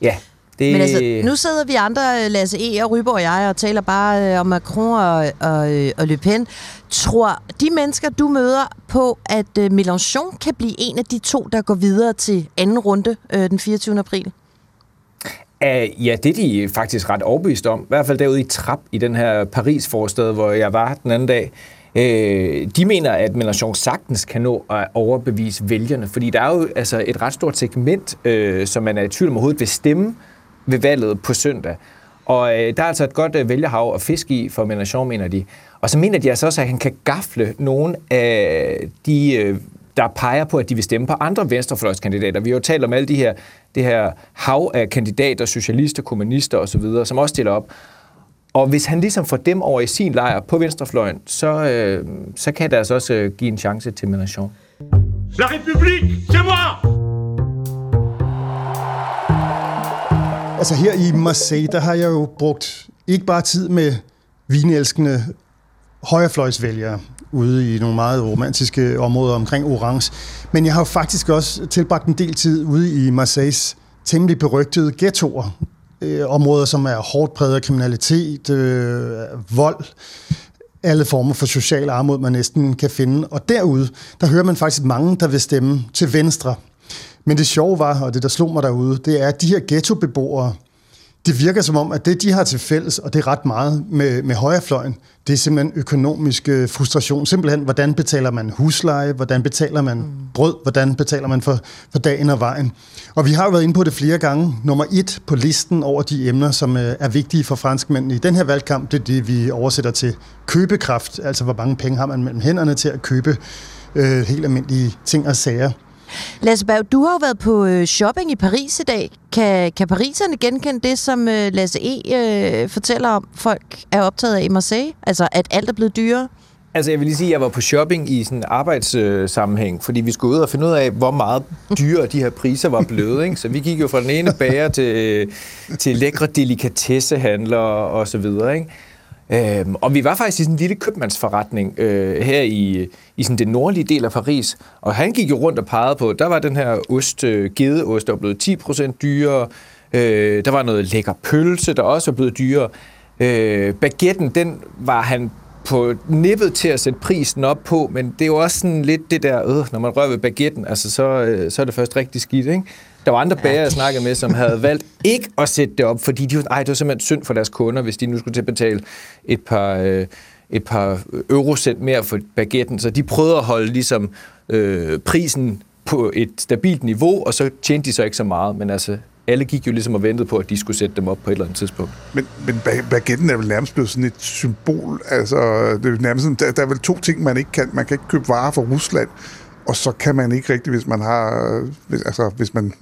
ja, det... Men altså, nu sidder vi andre, Lasse E. og Ryborg og jeg, og taler bare øh, om Macron og, og, øh, og Le Pen. Tror de mennesker, du møder på, at øh, Mélenchon kan blive en af de to, der går videre til anden runde den 24. april? Uh, ja, det er de faktisk ret overbevist om. I hvert fald derude i Trap, i den her Paris-forstad, hvor jeg var den anden dag. Uh, de mener, at Mélenchon sagtens kan nå at overbevise vælgerne, fordi der er jo altså et ret stort segment, uh, som man er i tvivl om overhovedet vil stemme ved valget på søndag. Og øh, der er altså et godt øh, vælgerhav at fiske i for Mélenchon, mener de. Og så mener de altså også, at han kan gafle nogle af de, øh, der peger på, at de vil stemme på andre venstrefløjskandidater. Vi har jo talt om alle de her, det her hav af kandidater, socialister, kommunister osv., som også stiller op. Og hvis han ligesom får dem over i sin lejr på venstrefløjen, så, øh, så kan det altså også øh, give en chance til Mélenchon. La République, c'est moi! Altså her i Marseille, der har jeg jo brugt ikke bare tid med vinelskende højrefløjsvælgere ude i nogle meget romantiske områder omkring Orange, men jeg har jo faktisk også tilbragt en del tid ude i Marseilles temmelig berygtede ghettoer. Øh, områder, som er hårdt præget af kriminalitet, øh, vold, alle former for social armod, man næsten kan finde. Og derude, der hører man faktisk mange, der vil stemme til venstre men det sjove var, og det der slog mig derude, det er, at de her ghettobeboere, det virker som om, at det, de har til fælles, og det er ret meget med, med højrefløjen, det er simpelthen økonomisk frustration. Simpelthen, hvordan betaler man husleje, hvordan betaler man mm. brød, hvordan betaler man for, for dagen og vejen. Og vi har jo været inde på det flere gange. Nummer et på listen over de emner, som øh, er vigtige for franskmændene i den her valgkamp, det er det, vi oversætter til købekraft, altså hvor mange penge har man mellem hænderne til at købe øh, helt almindelige ting og sager. Lasse Berg, du har jo været på øh, shopping i Paris i dag. Kan, kan pariserne genkende det, som øh, Lasse E. Øh, fortæller om, folk er optaget af i Marseille? Altså, at alt er blevet dyrere? Altså, jeg vil lige sige, at jeg var på shopping i sådan en arbejdssammenhæng, fordi vi skulle ud og finde ud af, hvor meget dyre de her priser var blevet. Ikke? Så vi gik jo fra den ene bager til, til lækre delikatessehandlere og så videre. Ikke? Øhm, og vi var faktisk i sådan en lille købmandsforretning øh, her i, i sådan den nordlige del af Paris, og han gik jo rundt og pegede på, der var den her ost, øh, gedeost, der var blevet 10% dyrere, øh, der var noget lækker pølse, der også var blevet dyrere. Øh, baguetten, den var han på nippet til at sætte prisen op på, men det er jo også sådan lidt det der, øh, når man rører ved baguetten, altså så, øh, så er det først rigtig skidt, ikke? Der var andre bager, jeg snakkede med, som havde valgt ikke at sætte det op, fordi de, ej, det var simpelthen synd for deres kunder, hvis de nu skulle til at betale et par, øh, et par eurocent mere for baguetten. Så de prøvede at holde ligesom, øh, prisen på et stabilt niveau, og så tjente de så ikke så meget. Men altså, alle gik jo ligesom og ventede på, at de skulle sætte dem op på et eller andet tidspunkt. Men, men baguetten er vel nærmest blevet sådan et symbol. Altså, det er nærmest sådan, der, der er vel to ting, man ikke kan. Man kan ikke købe varer fra Rusland, og så kan man ikke rigtig, hvis man har, hvis, altså hvis man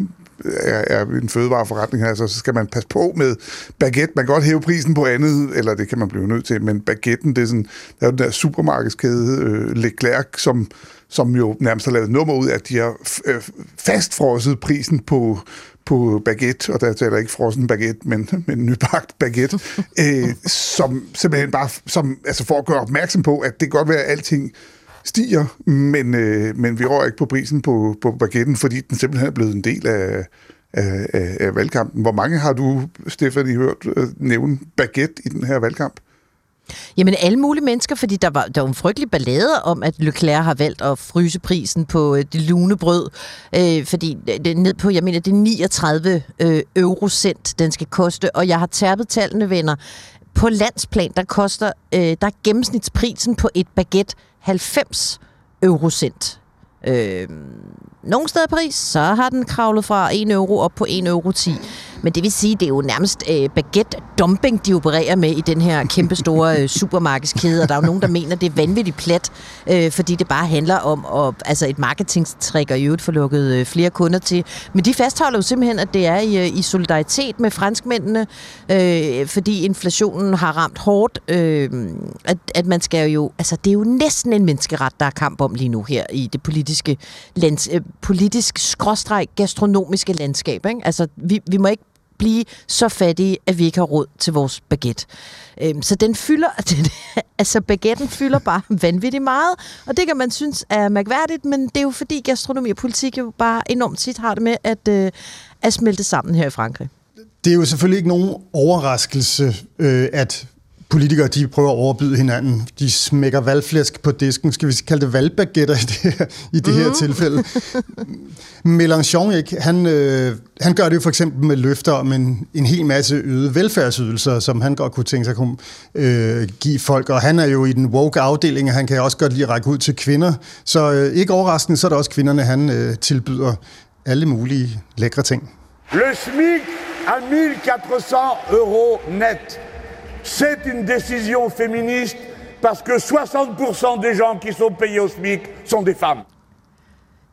er, er en fødevareforretning her, så skal man passe på med baguette. Man kan godt hæve prisen på andet, eller det kan man blive nødt til, men baguetten, det er sådan, der er den der supermarkedskæde øh, Leclerc, som, som jo nærmest har lavet nummer ud af, at de har øh, fastfrosset prisen på, på baguette, og der taler ikke frossen baguette, men, men nybagt baguette, øh, som simpelthen bare som, altså for at gøre opmærksom på, at det kan godt være, at alting stiger, men, øh, men vi rører ikke på prisen på, på baguetten, fordi den simpelthen er blevet en del af, af, af, af valgkampen. Hvor mange har du, Stefanie, hørt øh, nævne baguette i den her valgkamp? Jamen alle mulige mennesker, fordi der var, der var en frygtelig ballade om, at Leclerc har valgt at fryse prisen på øh, det lune brød, øh, fordi øh, det ned på, jeg mener, det er 39 øh, eurocent, den skal koste, og jeg har tærpet tallene, venner. På landsplan, der koster, øh, der er gennemsnitsprisen på et baguette 90 eurocent. Øh, nogle steder i Paris, så har den kravlet fra 1 euro op på 1 euro 10. Men det vil sige, det er jo nærmest øh, baguette-dumping, de opererer med i den her kæmpe store øh, supermarkedskæde, og der er jo nogen, der mener, det er vanvittigt plat, øh, fordi det bare handler om at, altså et marketingstrik og i øvrigt få lukket øh, flere kunder til. Men de fastholder jo simpelthen, at det er i, øh, i solidaritet med franskmændene, øh, fordi inflationen har ramt hårdt, øh, at, at man skal jo, altså det er jo næsten en menneskeret, der er kamp om lige nu her i det politiske, lands, øh, politisk skråstreg gastronomiske landskab. Ikke? Altså vi, vi må ikke blive så fattige, at vi ikke har råd til vores baguette. Øhm, så den fylder, altså baguetten fylder bare vanvittigt meget, og det kan man synes er mærkværdigt, men det er jo fordi gastronomi og politik jo bare enormt tit har det med at, øh, at smelte sammen her i Frankrig. Det er jo selvfølgelig ikke nogen overraskelse, øh, at politikere de prøver at overbyde hinanden. De smækker valgflæsk på disken. Skal vi kalde det valgbagetter i det her, i det mm. her tilfælde? Mélenchon, ikke? Han, øh, han gør det jo for eksempel med løfter om en, en hel masse øde velfærdsydelser, som han godt kunne tænke sig at kunne øh, give folk. Og han er jo i den woke afdeling, og han kan også godt lide at række ud til kvinder. Så øh, ikke overraskende, så er det også kvinderne, han øh, tilbyder alle mulige lækre ting. Le SMIC à 1400 euro net. C'est une décision féministe parce que 60% des gens qui sont payés au SMIC sont des femmes.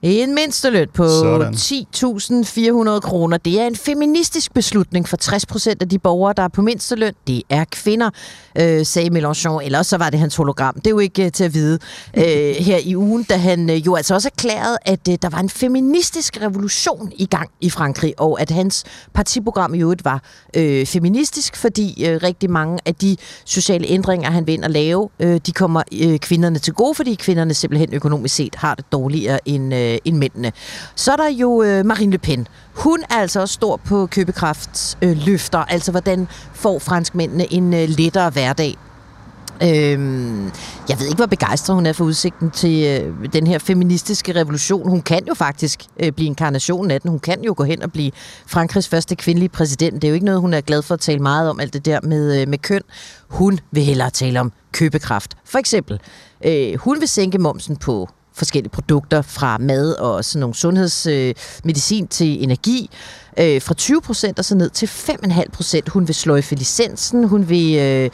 En mindsteløn på 10.400 kroner. Det er en feministisk beslutning for 60 procent af de borgere, der er på mindsteløn. Det er kvinder, øh, sagde Mélenchon. Ellers så var det hans hologram. Det er jo ikke øh, til at vide øh, her i ugen, da han øh, jo altså også erklærede, at øh, der var en feministisk revolution i gang i Frankrig, og at hans partiprogram i øvrigt var øh, feministisk, fordi øh, rigtig mange af de sociale ændringer, han vil at lave, øh, de kommer øh, kvinderne til gode, fordi kvinderne simpelthen økonomisk set har det dårligere end øh, øh, end mændene. Så er der jo øh, Marine Le Pen. Hun er altså også stor på købekraftsløfter, øh, altså hvordan får franskmændene en øh, lettere hverdag. Øhm, jeg ved ikke, hvor begejstret hun er for udsigten til øh, den her feministiske revolution. Hun kan jo faktisk øh, blive inkarnationen af den. Hun kan jo gå hen og blive Frankrigs første kvindelige præsident. Det er jo ikke noget, hun er glad for at tale meget om, alt det der med, øh, med køn. Hun vil hellere tale om købekraft. For eksempel, øh, hun vil sænke momsen på forskellige produkter fra mad og sådan nogle sundhedsmedicin øh, til energi. Øh, fra 20 procent og så ned til 5,5 procent. Hun vil sløjfe licensen, hun vil, øh,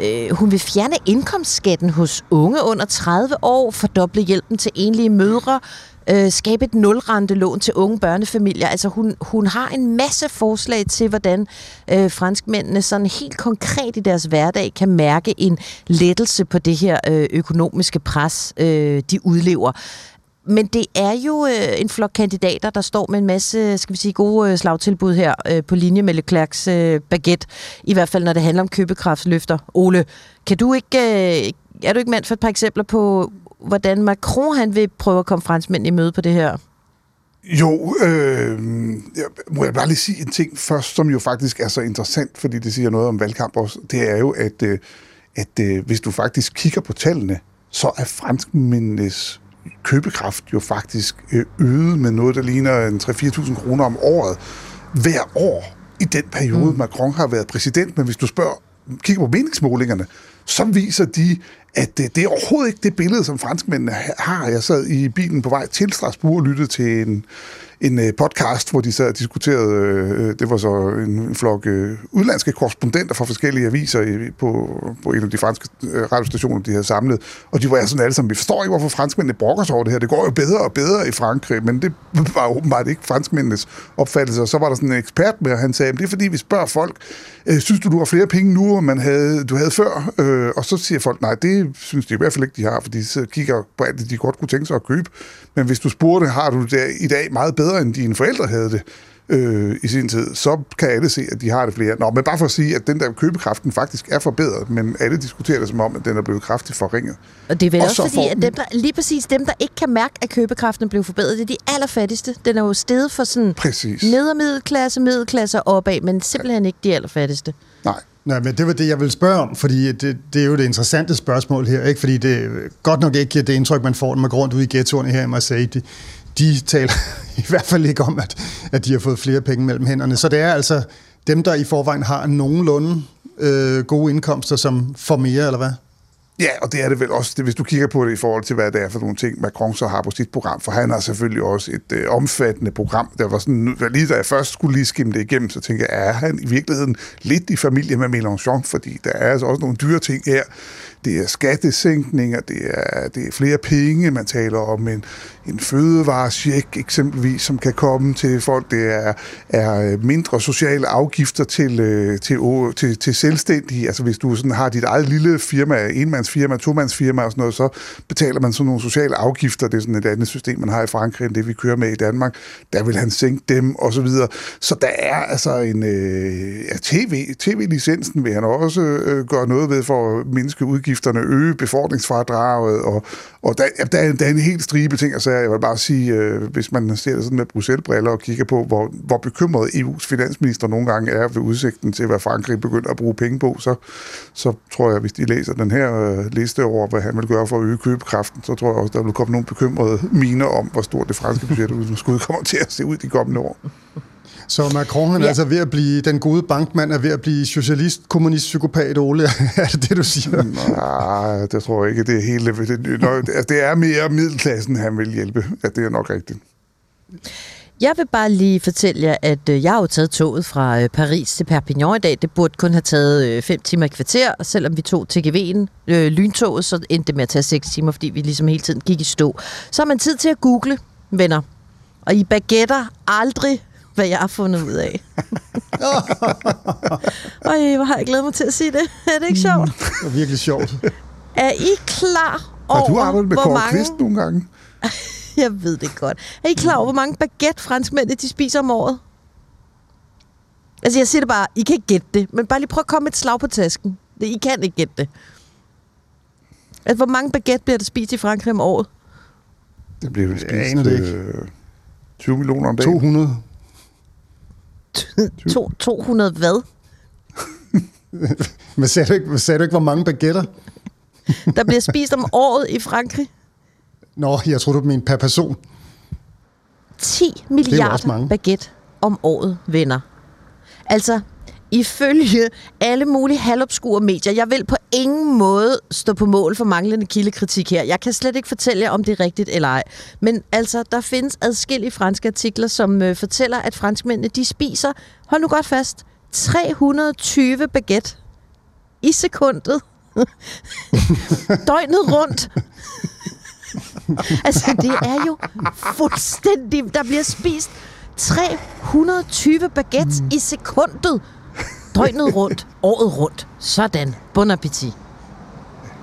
øh, hun vil fjerne indkomstskatten hos unge under 30 år, fordoble hjælpen til enlige mødre, øh, skabe et nulrentelån til unge børnefamilier. Altså hun, hun har en masse forslag til, hvordan øh, franskmændene sådan helt konkret i deres hverdag kan mærke en lettelse på det her øh, økonomiske pres, øh, de udlever. Men det er jo øh, en flok kandidater, der står med en masse, skal vi sige, gode øh, slagtilbud her øh, på linje med Leclercs øh, baguette. I hvert fald, når det handler om købekraftsløfter. Ole, kan du ikke, øh, er du ikke mand for et par eksempler på, hvordan Macron han vil prøve at komme franskmænd i møde på det her? Jo, øh, jeg, må jeg bare lige sige en ting først, som jo faktisk er så interessant, fordi det siger noget om valgkamp også. Det er jo, at, øh, at øh, hvis du faktisk kigger på tallene, så er franskmændenes købekraft jo faktisk øh, øget med noget, der ligner en 3-4.000 kroner om året hver år i den periode, mm. Macron har været præsident. Men hvis du spørger, kigger på meningsmålingerne, så viser de, at det, det er overhovedet ikke det billede, som franskmændene har. Jeg sad i bilen på vej til Strasbourg og lyttede til en, en øh, podcast, hvor de sad og diskuterede, øh, øh det var så en flok øh, udlandske korrespondenter fra forskellige aviser øh, på, på en af de franske øh, radiostationer, de havde samlet, og de var sådan alle sammen, vi forstår ikke, hvorfor franskmændene brokker sig over det her, det går jo bedre og bedre i Frankrig, men det var åbenbart ikke franskmændenes opfattelse, og så var der sådan en ekspert med, og han sagde, det er fordi, vi spørger folk, synes du, du har flere penge nu, end man havde, du havde før? og så siger folk, nej, det synes de i hvert fald ikke, de har, fordi de kigger på alt det, de godt kunne tænke sig at købe, men hvis du spurgte, har du det i dag meget bedre, end dine forældre havde det øh, i sin tid, så kan alle se, at de har det flere. Nå, men bare for at sige, at den der købekraften faktisk er forbedret, men alle diskuterer det som om, at den er blevet kraftigt forringet. Og det er vel og også fordi, at dem, der, lige præcis dem, der ikke kan mærke, at købekraften blev forbedret, det er de allerfattigste. Den er jo stedet for sådan præcis. nedermiddelklasse, middelklasse og opad, men simpelthen ikke de allerfattigste. Nej. Nej, men det var det, jeg ville spørge om, fordi det, det er jo det interessante spørgsmål her, ikke? fordi det godt nok ikke giver det indtryk, man får, når man går rundt ude i ghettoerne her i Marseille. De, de taler i hvert fald ikke om, at, at de har fået flere penge mellem hænderne. Så det er altså dem, der i forvejen har nogenlunde øh, gode indkomster, som får mere, eller hvad? Ja, og det er det vel også, det, hvis du kigger på det i forhold til, hvad det er for nogle ting, Macron så har på sit program, for han har selvfølgelig også et øh, omfattende program, der var sådan, lige da jeg først skulle lige skimme det igennem, så tænker jeg, er han i virkeligheden lidt i familie med Mélenchon, fordi der er altså også nogle dyre ting her, det er skattesænkninger, det er, det er flere penge, man taler om en, en fødevaresjek eksempelvis, som kan komme til folk, det er, er mindre sociale afgifter til, øh, til, til, til selvstændige, altså hvis du sådan har dit eget lille firma, enmandsfirma, tomandsfirma og sådan noget, så betaler man sådan nogle sociale afgifter, det er sådan et andet system, man har i Frankrig, end det vi kører med i Danmark, der vil han sænke dem og så videre. Så der er altså en øh, ja, TV, TV-licensen vil han også øh, gøre noget ved for at mindske udgifter udgifterne, øge befordringsfradraget, og, og der, der, er, der er en helt stribe ting, altså jeg vil bare sige, øh, hvis man ser det sådan med Bruxelles-briller og kigger på, hvor, hvor bekymret EU's finansminister nogle gange er ved udsigten til, hvad Frankrig begynder at bruge penge på, så, så tror jeg, hvis de læser den her øh, liste over, hvad han vil gøre for at øge købekraften, så tror jeg også, der vil komme nogle bekymrede miner om, hvor stort det franske budget skud kommer til at se ud de kommende år. Så Macron han ja. er altså ved at blive, den gode bankmand er ved at blive socialist, kommunist, psykopat, Ole. er det det, du siger? Nej, det tror jeg ikke. Det er, hele, det, det, det er mere middelklassen, han vil hjælpe. Ja, det er nok rigtigt. Jeg vil bare lige fortælle jer, at øh, jeg har jo taget toget fra øh, Paris til Perpignan i dag. Det burde kun have taget 5 øh, timer i kvarter, og selvom vi tog TGV'en, øh, lyntoget, så endte det med at tage 6 timer, fordi vi ligesom hele tiden gik i stå. Så har man tid til at google, venner. Og I baguetter aldrig hvad jeg har fundet ud af. Ej, hvor har jeg glædet mig til at sige det. Er det ikke sjovt? Det er virkelig sjovt. Er I klar over, Har du arbejdet med hvor mange... Kvist nogle gange? jeg ved det godt. Er I klar over, hvor mange baguette franskmænd de spiser om året? Altså, jeg siger det bare, I kan ikke gætte det, men bare lige prøv at komme et slag på tasken. Det, I kan ikke gætte det. Altså, hvor mange baguette bliver der spist i Frankrig om året? Det bliver vel spist øh, 20 millioner om dagen. 200. to, 200 hvad? Men sagde du, ikke, sagde du ikke, hvor mange baguetter? der bliver spist om året i Frankrig. Nå, jeg tror du mente per person. 10 også milliarder baguette om året, venner. Altså, ifølge alle mulige halvobskure medier, jeg vil på ingen måde stå på mål for manglende kildekritik her. Jeg kan slet ikke fortælle jer, om det er rigtigt eller ej. Men altså, der findes adskillige franske artikler, som øh, fortæller, at franskmændene, de spiser, hold nu godt fast, 320 baguette i sekundet. Døgnet rundt. altså, det er jo fuldstændig... Der bliver spist 320 baguettes mm. i sekundet. Døgnet rundt, året rundt. Sådan. Bon appetit.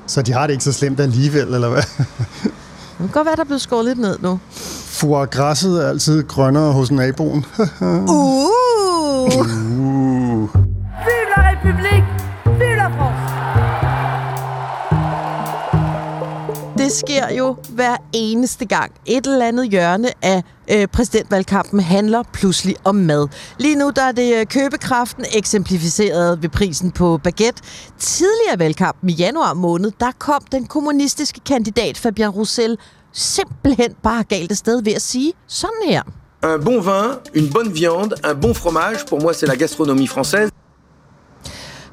Så de har det ikke så slemt alligevel, eller hvad? Det kan godt være, der er blevet skåret lidt ned nu. Foie græsset er altid grønnere hos naboen. Uh! Det sker jo hver eneste gang. Et eller andet hjørne af øh, præsidentvalgkampen handler pludselig om mad. Lige nu der er det øh, købekraften eksemplificeret ved prisen på baguette. Tidligere valgkampen i januar måned, der kom den kommunistiske kandidat Fabien Roussel simpelthen bare galt afsted ved at sige sådan her. Un bon vin, une bonne viande, un bon fromage, pour moi c'est la gastronomie française.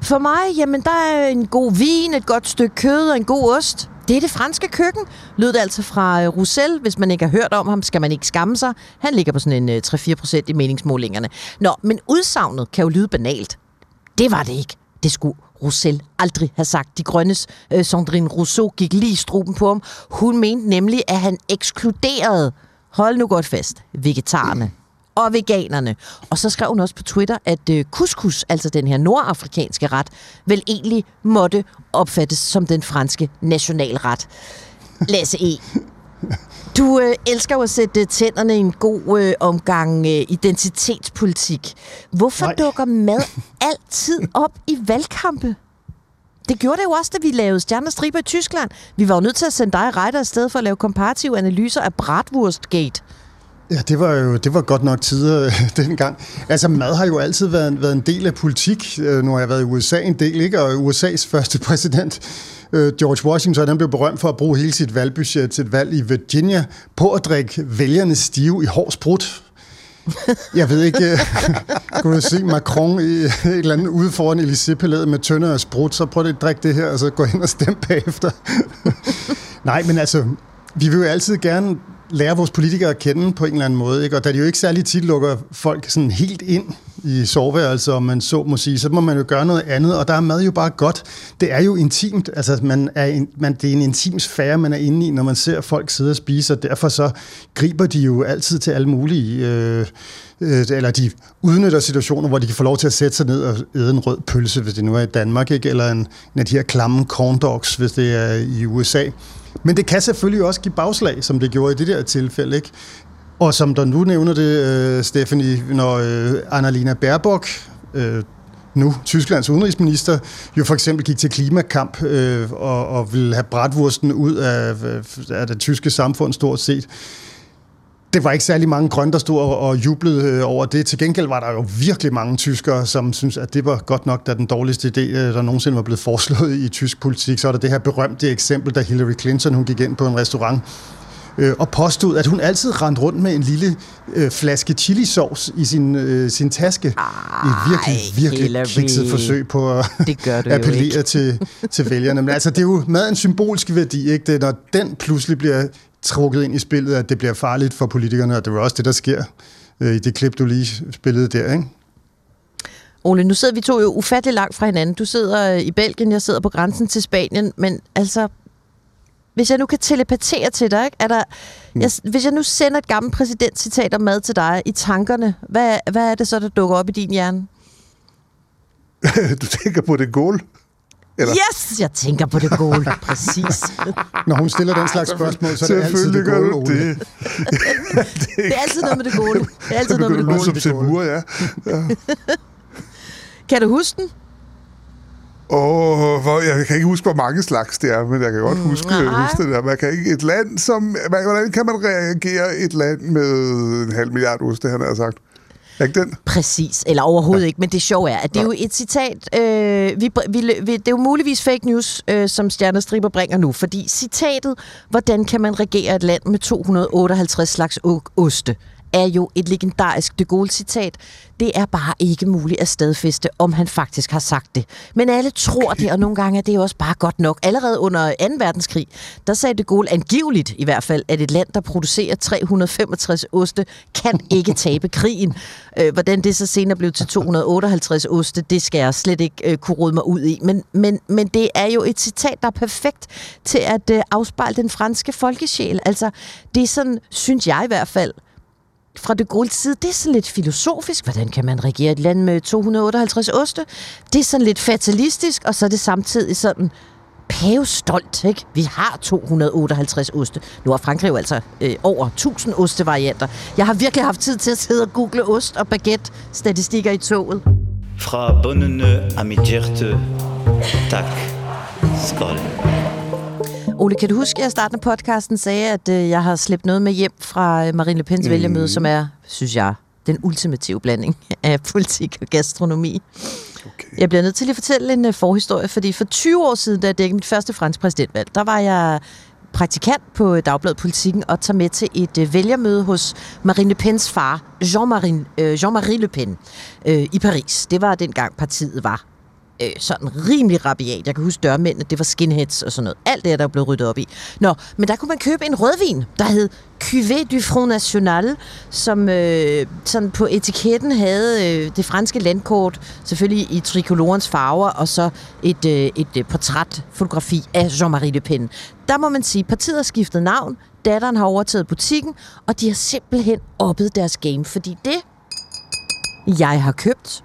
For mig, jamen, der er en god vin, et godt stykke kød og en god ost. Det er det franske køkken, lød det altså fra øh, Roussel. Hvis man ikke har hørt om ham, skal man ikke skamme sig. Han ligger på sådan en øh, 3-4 procent i meningsmålingerne. Nå, men udsagnet kan jo lyde banalt. Det var det ikke. Det skulle Roussel aldrig have sagt. De grønnes øh, Sandrine Rousseau gik lige i struben på ham. Hun mente nemlig, at han ekskluderede, hold nu godt fast, vegetarerne og veganerne. Og så skrev hun også på Twitter, at øh, couscous, altså den her nordafrikanske ret, vel egentlig måtte opfattes som den franske nationalret. Lasse E. Du øh, elsker jo at sætte tænderne i en god øh, omgang øh, identitetspolitik. Hvorfor Nej. Dukker mad altid op i valgkampe? Det gjorde det jo også, da vi lavede Stjernestriber i Tyskland. Vi var jo nødt til at sende dig retter afsted for at lave komparative analyser af Bratwurstgate. Ja, det var jo det var godt nok tider øh, dengang. Altså, mad har jo altid været, været en del af politik. Øh, Nu har jeg været i USA en del, ikke? Og USA's første præsident, øh, George Washington, han blev berømt for at bruge hele sit valgbudget til et valg i Virginia på at drikke vælgerne stive i hård sprut. Jeg ved ikke, øh, kunne du se Macron i et eller andet ude foran Élysée-palæet med tønder og sprut, så prøv lige at drikke det her, og så gå ind og stemme bagefter. Nej, men altså, vi vil jo altid gerne lære vores politikere at kende på en eller anden måde, ikke? og da de jo ikke særlig tit lukker folk sådan helt ind i soveværelset, om man så må sige, så må man jo gøre noget andet, og der er mad jo bare godt. Det er jo intimt, altså man er en, man, det er en intim sfære, man er inde i, når man ser folk sidde og spise, og derfor så griber de jo altid til alle mulige, øh, øh, eller de udnytter situationer, hvor de kan få lov til at sætte sig ned og æde en rød pølse, hvis det nu er i Danmark, ikke? eller en, en af de her klamme corn dogs, hvis det er i USA. Men det kan selvfølgelig også give bagslag, som det gjorde i det der tilfælde, ikke? Og som der nu nævner det, øh, Stephanie, når øh, Annalena Baerbock, øh, nu Tysklands udenrigsminister, jo for eksempel gik til klimakamp øh, og, og ville have bratwursten ud af, af det tyske samfund stort set. Det var ikke særlig mange grønne, der stod og, og jublede øh, over det. Til gengæld var der jo virkelig mange tyskere, som synes, at det var godt nok, da den dårligste idé, øh, der nogensinde var blevet foreslået i tysk politik. Så er der det her berømte eksempel, da Hillary Clinton hun gik ind på en restaurant øh, og påstod, at hun altid rendte rundt med en lille øh, flaske chilisauce i sin, øh, sin taske. Ej, et virkelig, virkelig Hillary. kvikset forsøg på at Det gør du jo appellere til, til vælgerne. Men altså, det er jo meget en symbolsk værdi, ikke? Det, når den pludselig bliver trukket ind i spillet, at det bliver farligt for politikerne, og det var også det, der sker øh, i det klip, du lige spillede der, ikke? Ole, nu sidder vi to jo ufattelig langt fra hinanden. Du sidder øh, i Belgien, jeg sidder på grænsen til Spanien, men altså, hvis jeg nu kan telepatere til dig, ikke? Er der, Mm. jeg, hvis jeg nu sender et gammelt præsidentcitat om mad til dig i tankerne, hvad, hvad er det så, der dukker op i din hjerne? du tænker på det guld? Eller? Yes, jeg tænker på det gode, præcis. Når hun stiller den slags spørgsmål, så er det altid det gode, Ole. det. Det er altid noget med det gode. Det er altid noget med det at lyde som gode. Temur, ja. ja. Kan du huske den? Åh, hvor, jeg kan ikke huske, hvor mange slags det er, men jeg kan godt huske, nej. huske det der. Man kan ikke, et land som, man- hvordan kan man reagere et land med en halv milliard oste, han har sagt? Er ikke den? Præcis, eller overhovedet ja. ikke, men det sjove er, at det er jo et citat, øh, vi, vi, vi, det er jo muligvis fake news, øh, som Stjernestriber bringer nu, fordi citatet, hvordan kan man regere et land med 258 slags oste, er jo et legendarisk de Gaulle-citat. Det er bare ikke muligt at stadfeste, om han faktisk har sagt det. Men alle tror det, og nogle gange er det også bare godt nok. Allerede under 2. verdenskrig, der sagde de Gaulle angiveligt i hvert fald, at et land, der producerer 365 oste, kan ikke tabe krigen. Øh, hvordan det så senere blev til 258 oste, det skal jeg slet ikke øh, kunne råde mig ud i. Men, men, men det er jo et citat, der er perfekt til at øh, afspejle den franske folkesjæl. Altså, det er sådan, synes jeg i hvert fald, fra de Gaulle's side, det er sådan lidt filosofisk. Hvordan kan man regere et land med 258 oste? Det er sådan lidt fatalistisk, og så er det samtidig sådan pavestolt, ikke? Vi har 258 oste. Nu har Frankrig jo altså øh, over 1000 ostevarianter. Jeg har virkelig haft tid til at sidde og google ost og baguette statistikker i toget. Fra bundene af mit hjerte, tak. Skål. Ole, kan du huske, at jeg starten af podcasten sagde, at øh, jeg har slæbt noget med hjem fra øh, Marine Le Pens mm. vælgermøde, som er, synes jeg, den ultimative blanding af politik og gastronomi. Okay. Jeg bliver nødt til at fortælle en uh, forhistorie, fordi for 20 år siden, da jeg dækkede mit første fransk præsidentvalg, der var jeg praktikant på Dagbladet Politikken og tager med til et vælgermøde hos Marine Le Pens far, Jean-Marie uh, Jean Le Pen, i Paris. Det var dengang partiet var øh, sådan rimelig rabiat. Jeg kan huske dørmændene, det var skinheads og sådan noget. Alt det der blev ryddet op i. Nå, men der kunne man købe en rødvin, der hed Cuvée du Front National, som øh, sådan på etiketten havde øh, det franske landkort, selvfølgelig i tricolorens farver, og så et, øh, et øh, portrætfotografi af Jean-Marie Le Pen. Der må man sige, at partiet har skiftet navn, datteren har overtaget butikken, og de har simpelthen oppet deres game, fordi det, jeg har købt,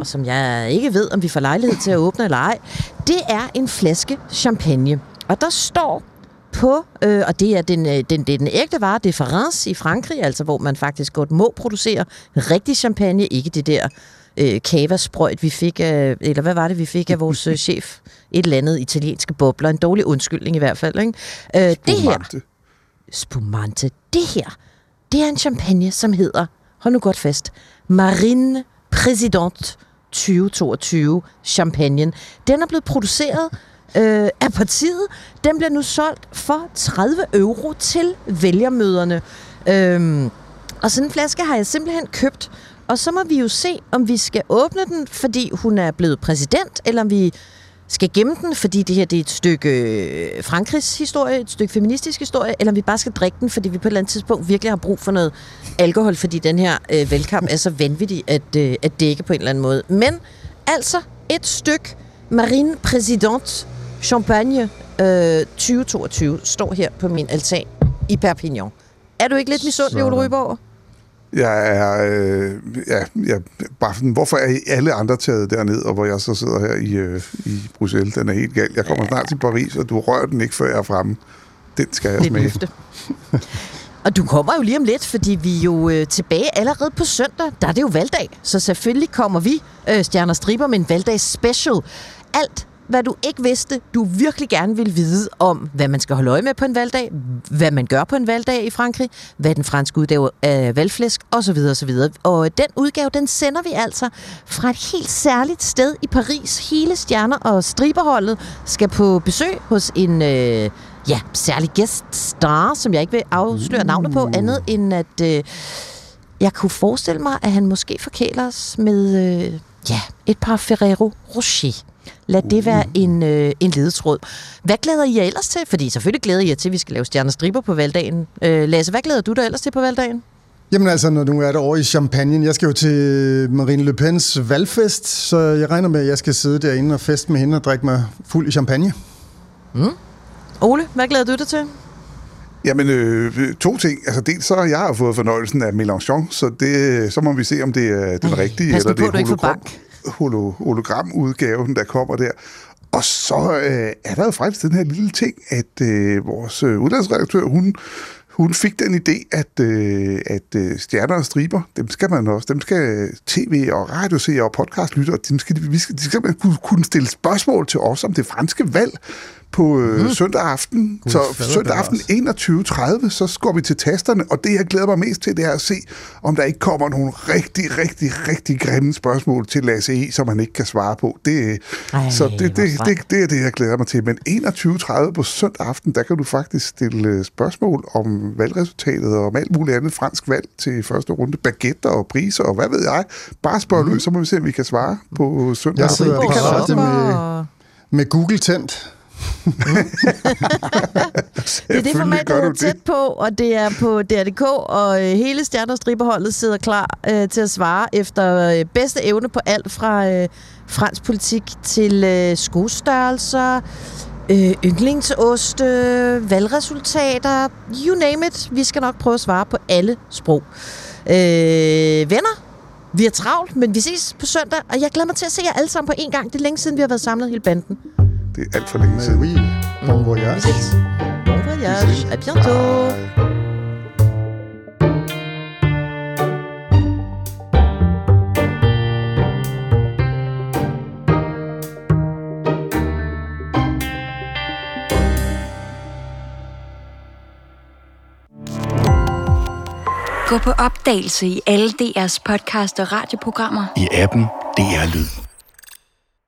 og som jeg ikke ved, om vi får lejlighed til at åbne eller ej, det er en flaske champagne. Og der står på, øh, og det er den, øh, den, det er den ægte vare, det er France i Frankrig, altså hvor man faktisk godt må producere rigtig champagne, ikke det der øh, kavasprøjt, vi fik af, eller hvad var det, vi fik af vores øh, chef? Et eller andet italienske bobler, en dårlig undskyldning i hvert fald. Ikke? Øh, det her, spumante, det her, det er en champagne, som hedder, hold nu godt fast, Marine Præsident 2022 champagne. Den er blevet produceret øh, af partiet. Den bliver nu solgt for 30 euro til vælgermøderne. Øhm, og sådan en flaske har jeg simpelthen købt. Og så må vi jo se, om vi skal åbne den, fordi hun er blevet præsident, eller om vi skal gemme den, fordi det her det er et stykke øh, Frankrigs historie, et stykke feministisk historie, eller om vi bare skal drikke den, fordi vi på et eller andet tidspunkt virkelig har brug for noget alkohol, fordi den her øh, valgkamp er så vanvittig at, øh, at dække på en eller anden måde. Men altså et stykke Marine Président Champagne øh, 2022 står her på min altan i Perpignan. Er du ikke lidt misundelig, Ole Ryborg? Jeg er, øh, ja, jeg, bare sådan, hvorfor er I alle andre taget derned, og hvor jeg så sidder her i, øh, i Bruxelles? Den er helt gal. Jeg kommer snart til Paris, og du rører den ikke, før jeg er fremme. Den skal jeg smage. Og du kommer jo lige om lidt, fordi vi er jo øh, tilbage allerede på søndag. Der er det jo valgdag, så selvfølgelig kommer vi, øh, Stjerner Striber, med en valgdags special. Alt hvad du ikke vidste, du virkelig gerne vil vide om, hvad man skal holde øje med på en valgdag, hvad man gør på en valgdag i Frankrig, hvad den franske udgave af valgflæsk, osv. osv. Og den udgave, den sender vi altså fra et helt særligt sted i Paris. Hele stjerner og striberholdet skal på besøg hos en... Øh, ja, særlig gæststar, som jeg ikke vil afsløre navnet på, andet end at øh, jeg kunne forestille mig, at han måske forkæler os med øh, ja, et par Ferrero Rocher. Lad det være en, øh, en ledetråd. Hvad glæder I jer ellers til? Fordi selvfølgelig glæder I jer til, at vi skal lave stjernestriber på valgdagen. Øh, Lasse, hvad glæder du dig ellers til på valgdagen? Jamen altså, når du er der over i Champagne, jeg skal jo til Marine Le Pens valgfest, så jeg regner med, at jeg skal sidde derinde og feste med hende og drikke mig fuld i champagne. Mm. Ole, hvad glæder du dig til? Jamen, øh, to ting. Altså, dels så har jeg fået fornøjelsen af Mélenchon, så det, så må vi se, om det er den Ej, rigtige, eller det er hologram, holo, hologramudgaven, der kommer der. Og så øh, er der jo faktisk den her lille ting, at øh, vores øh, udlandsredaktør, hun hun fik den idé, at, øh, at øh, stjerner og striber, dem skal man også, dem skal øh, tv- og radioseere og podcastlyttere, dem skal, vi skal, de skal man kunne, kunne stille spørgsmål til os om det franske valg på øh, mm. søndag aften. Gud, så søndag aften 21.30, så går vi til tasterne, og det, jeg glæder mig mest til, det er at se, om der ikke kommer nogle rigtig, rigtig, rigtig grimme spørgsmål til Lasse E., som han ikke kan svare på. Det, Ej, så det, det, det, det, det er det, jeg glæder mig til. Men 21.30 på søndag aften, der kan du faktisk stille øh, spørgsmål om valgresultatet og om alt muligt andet fransk valg til første runde. Baguetter og priser og hvad ved jeg. Bare spørg løs, så må vi se, om vi kan svare på søndag Jeg aften. sidder Det kan med, med Google tændt. Det er det format, der hedder tæt på, og det er på DR.dk, og øh, hele Stjerner sidder klar øh, til at svare efter øh, bedste evne på alt fra øh, fransk politik til øh, skostørrelser, øh, yndlingsoste, valgresultater, you name it. Vi skal nok prøve at svare på alle sprog. Øh, venner, vi er travlt, men vi ses på søndag, og jeg glæder mig til at se jer alle sammen på en gang. Det er længe siden, vi har været samlet hele banden. Det er alt for længe siden. oui, bon voyage. Vi ses. Bon voyage. À bientôt. Gå på opdagelse i alle DR's podcast og radioprogrammer. I appen DR Lyd.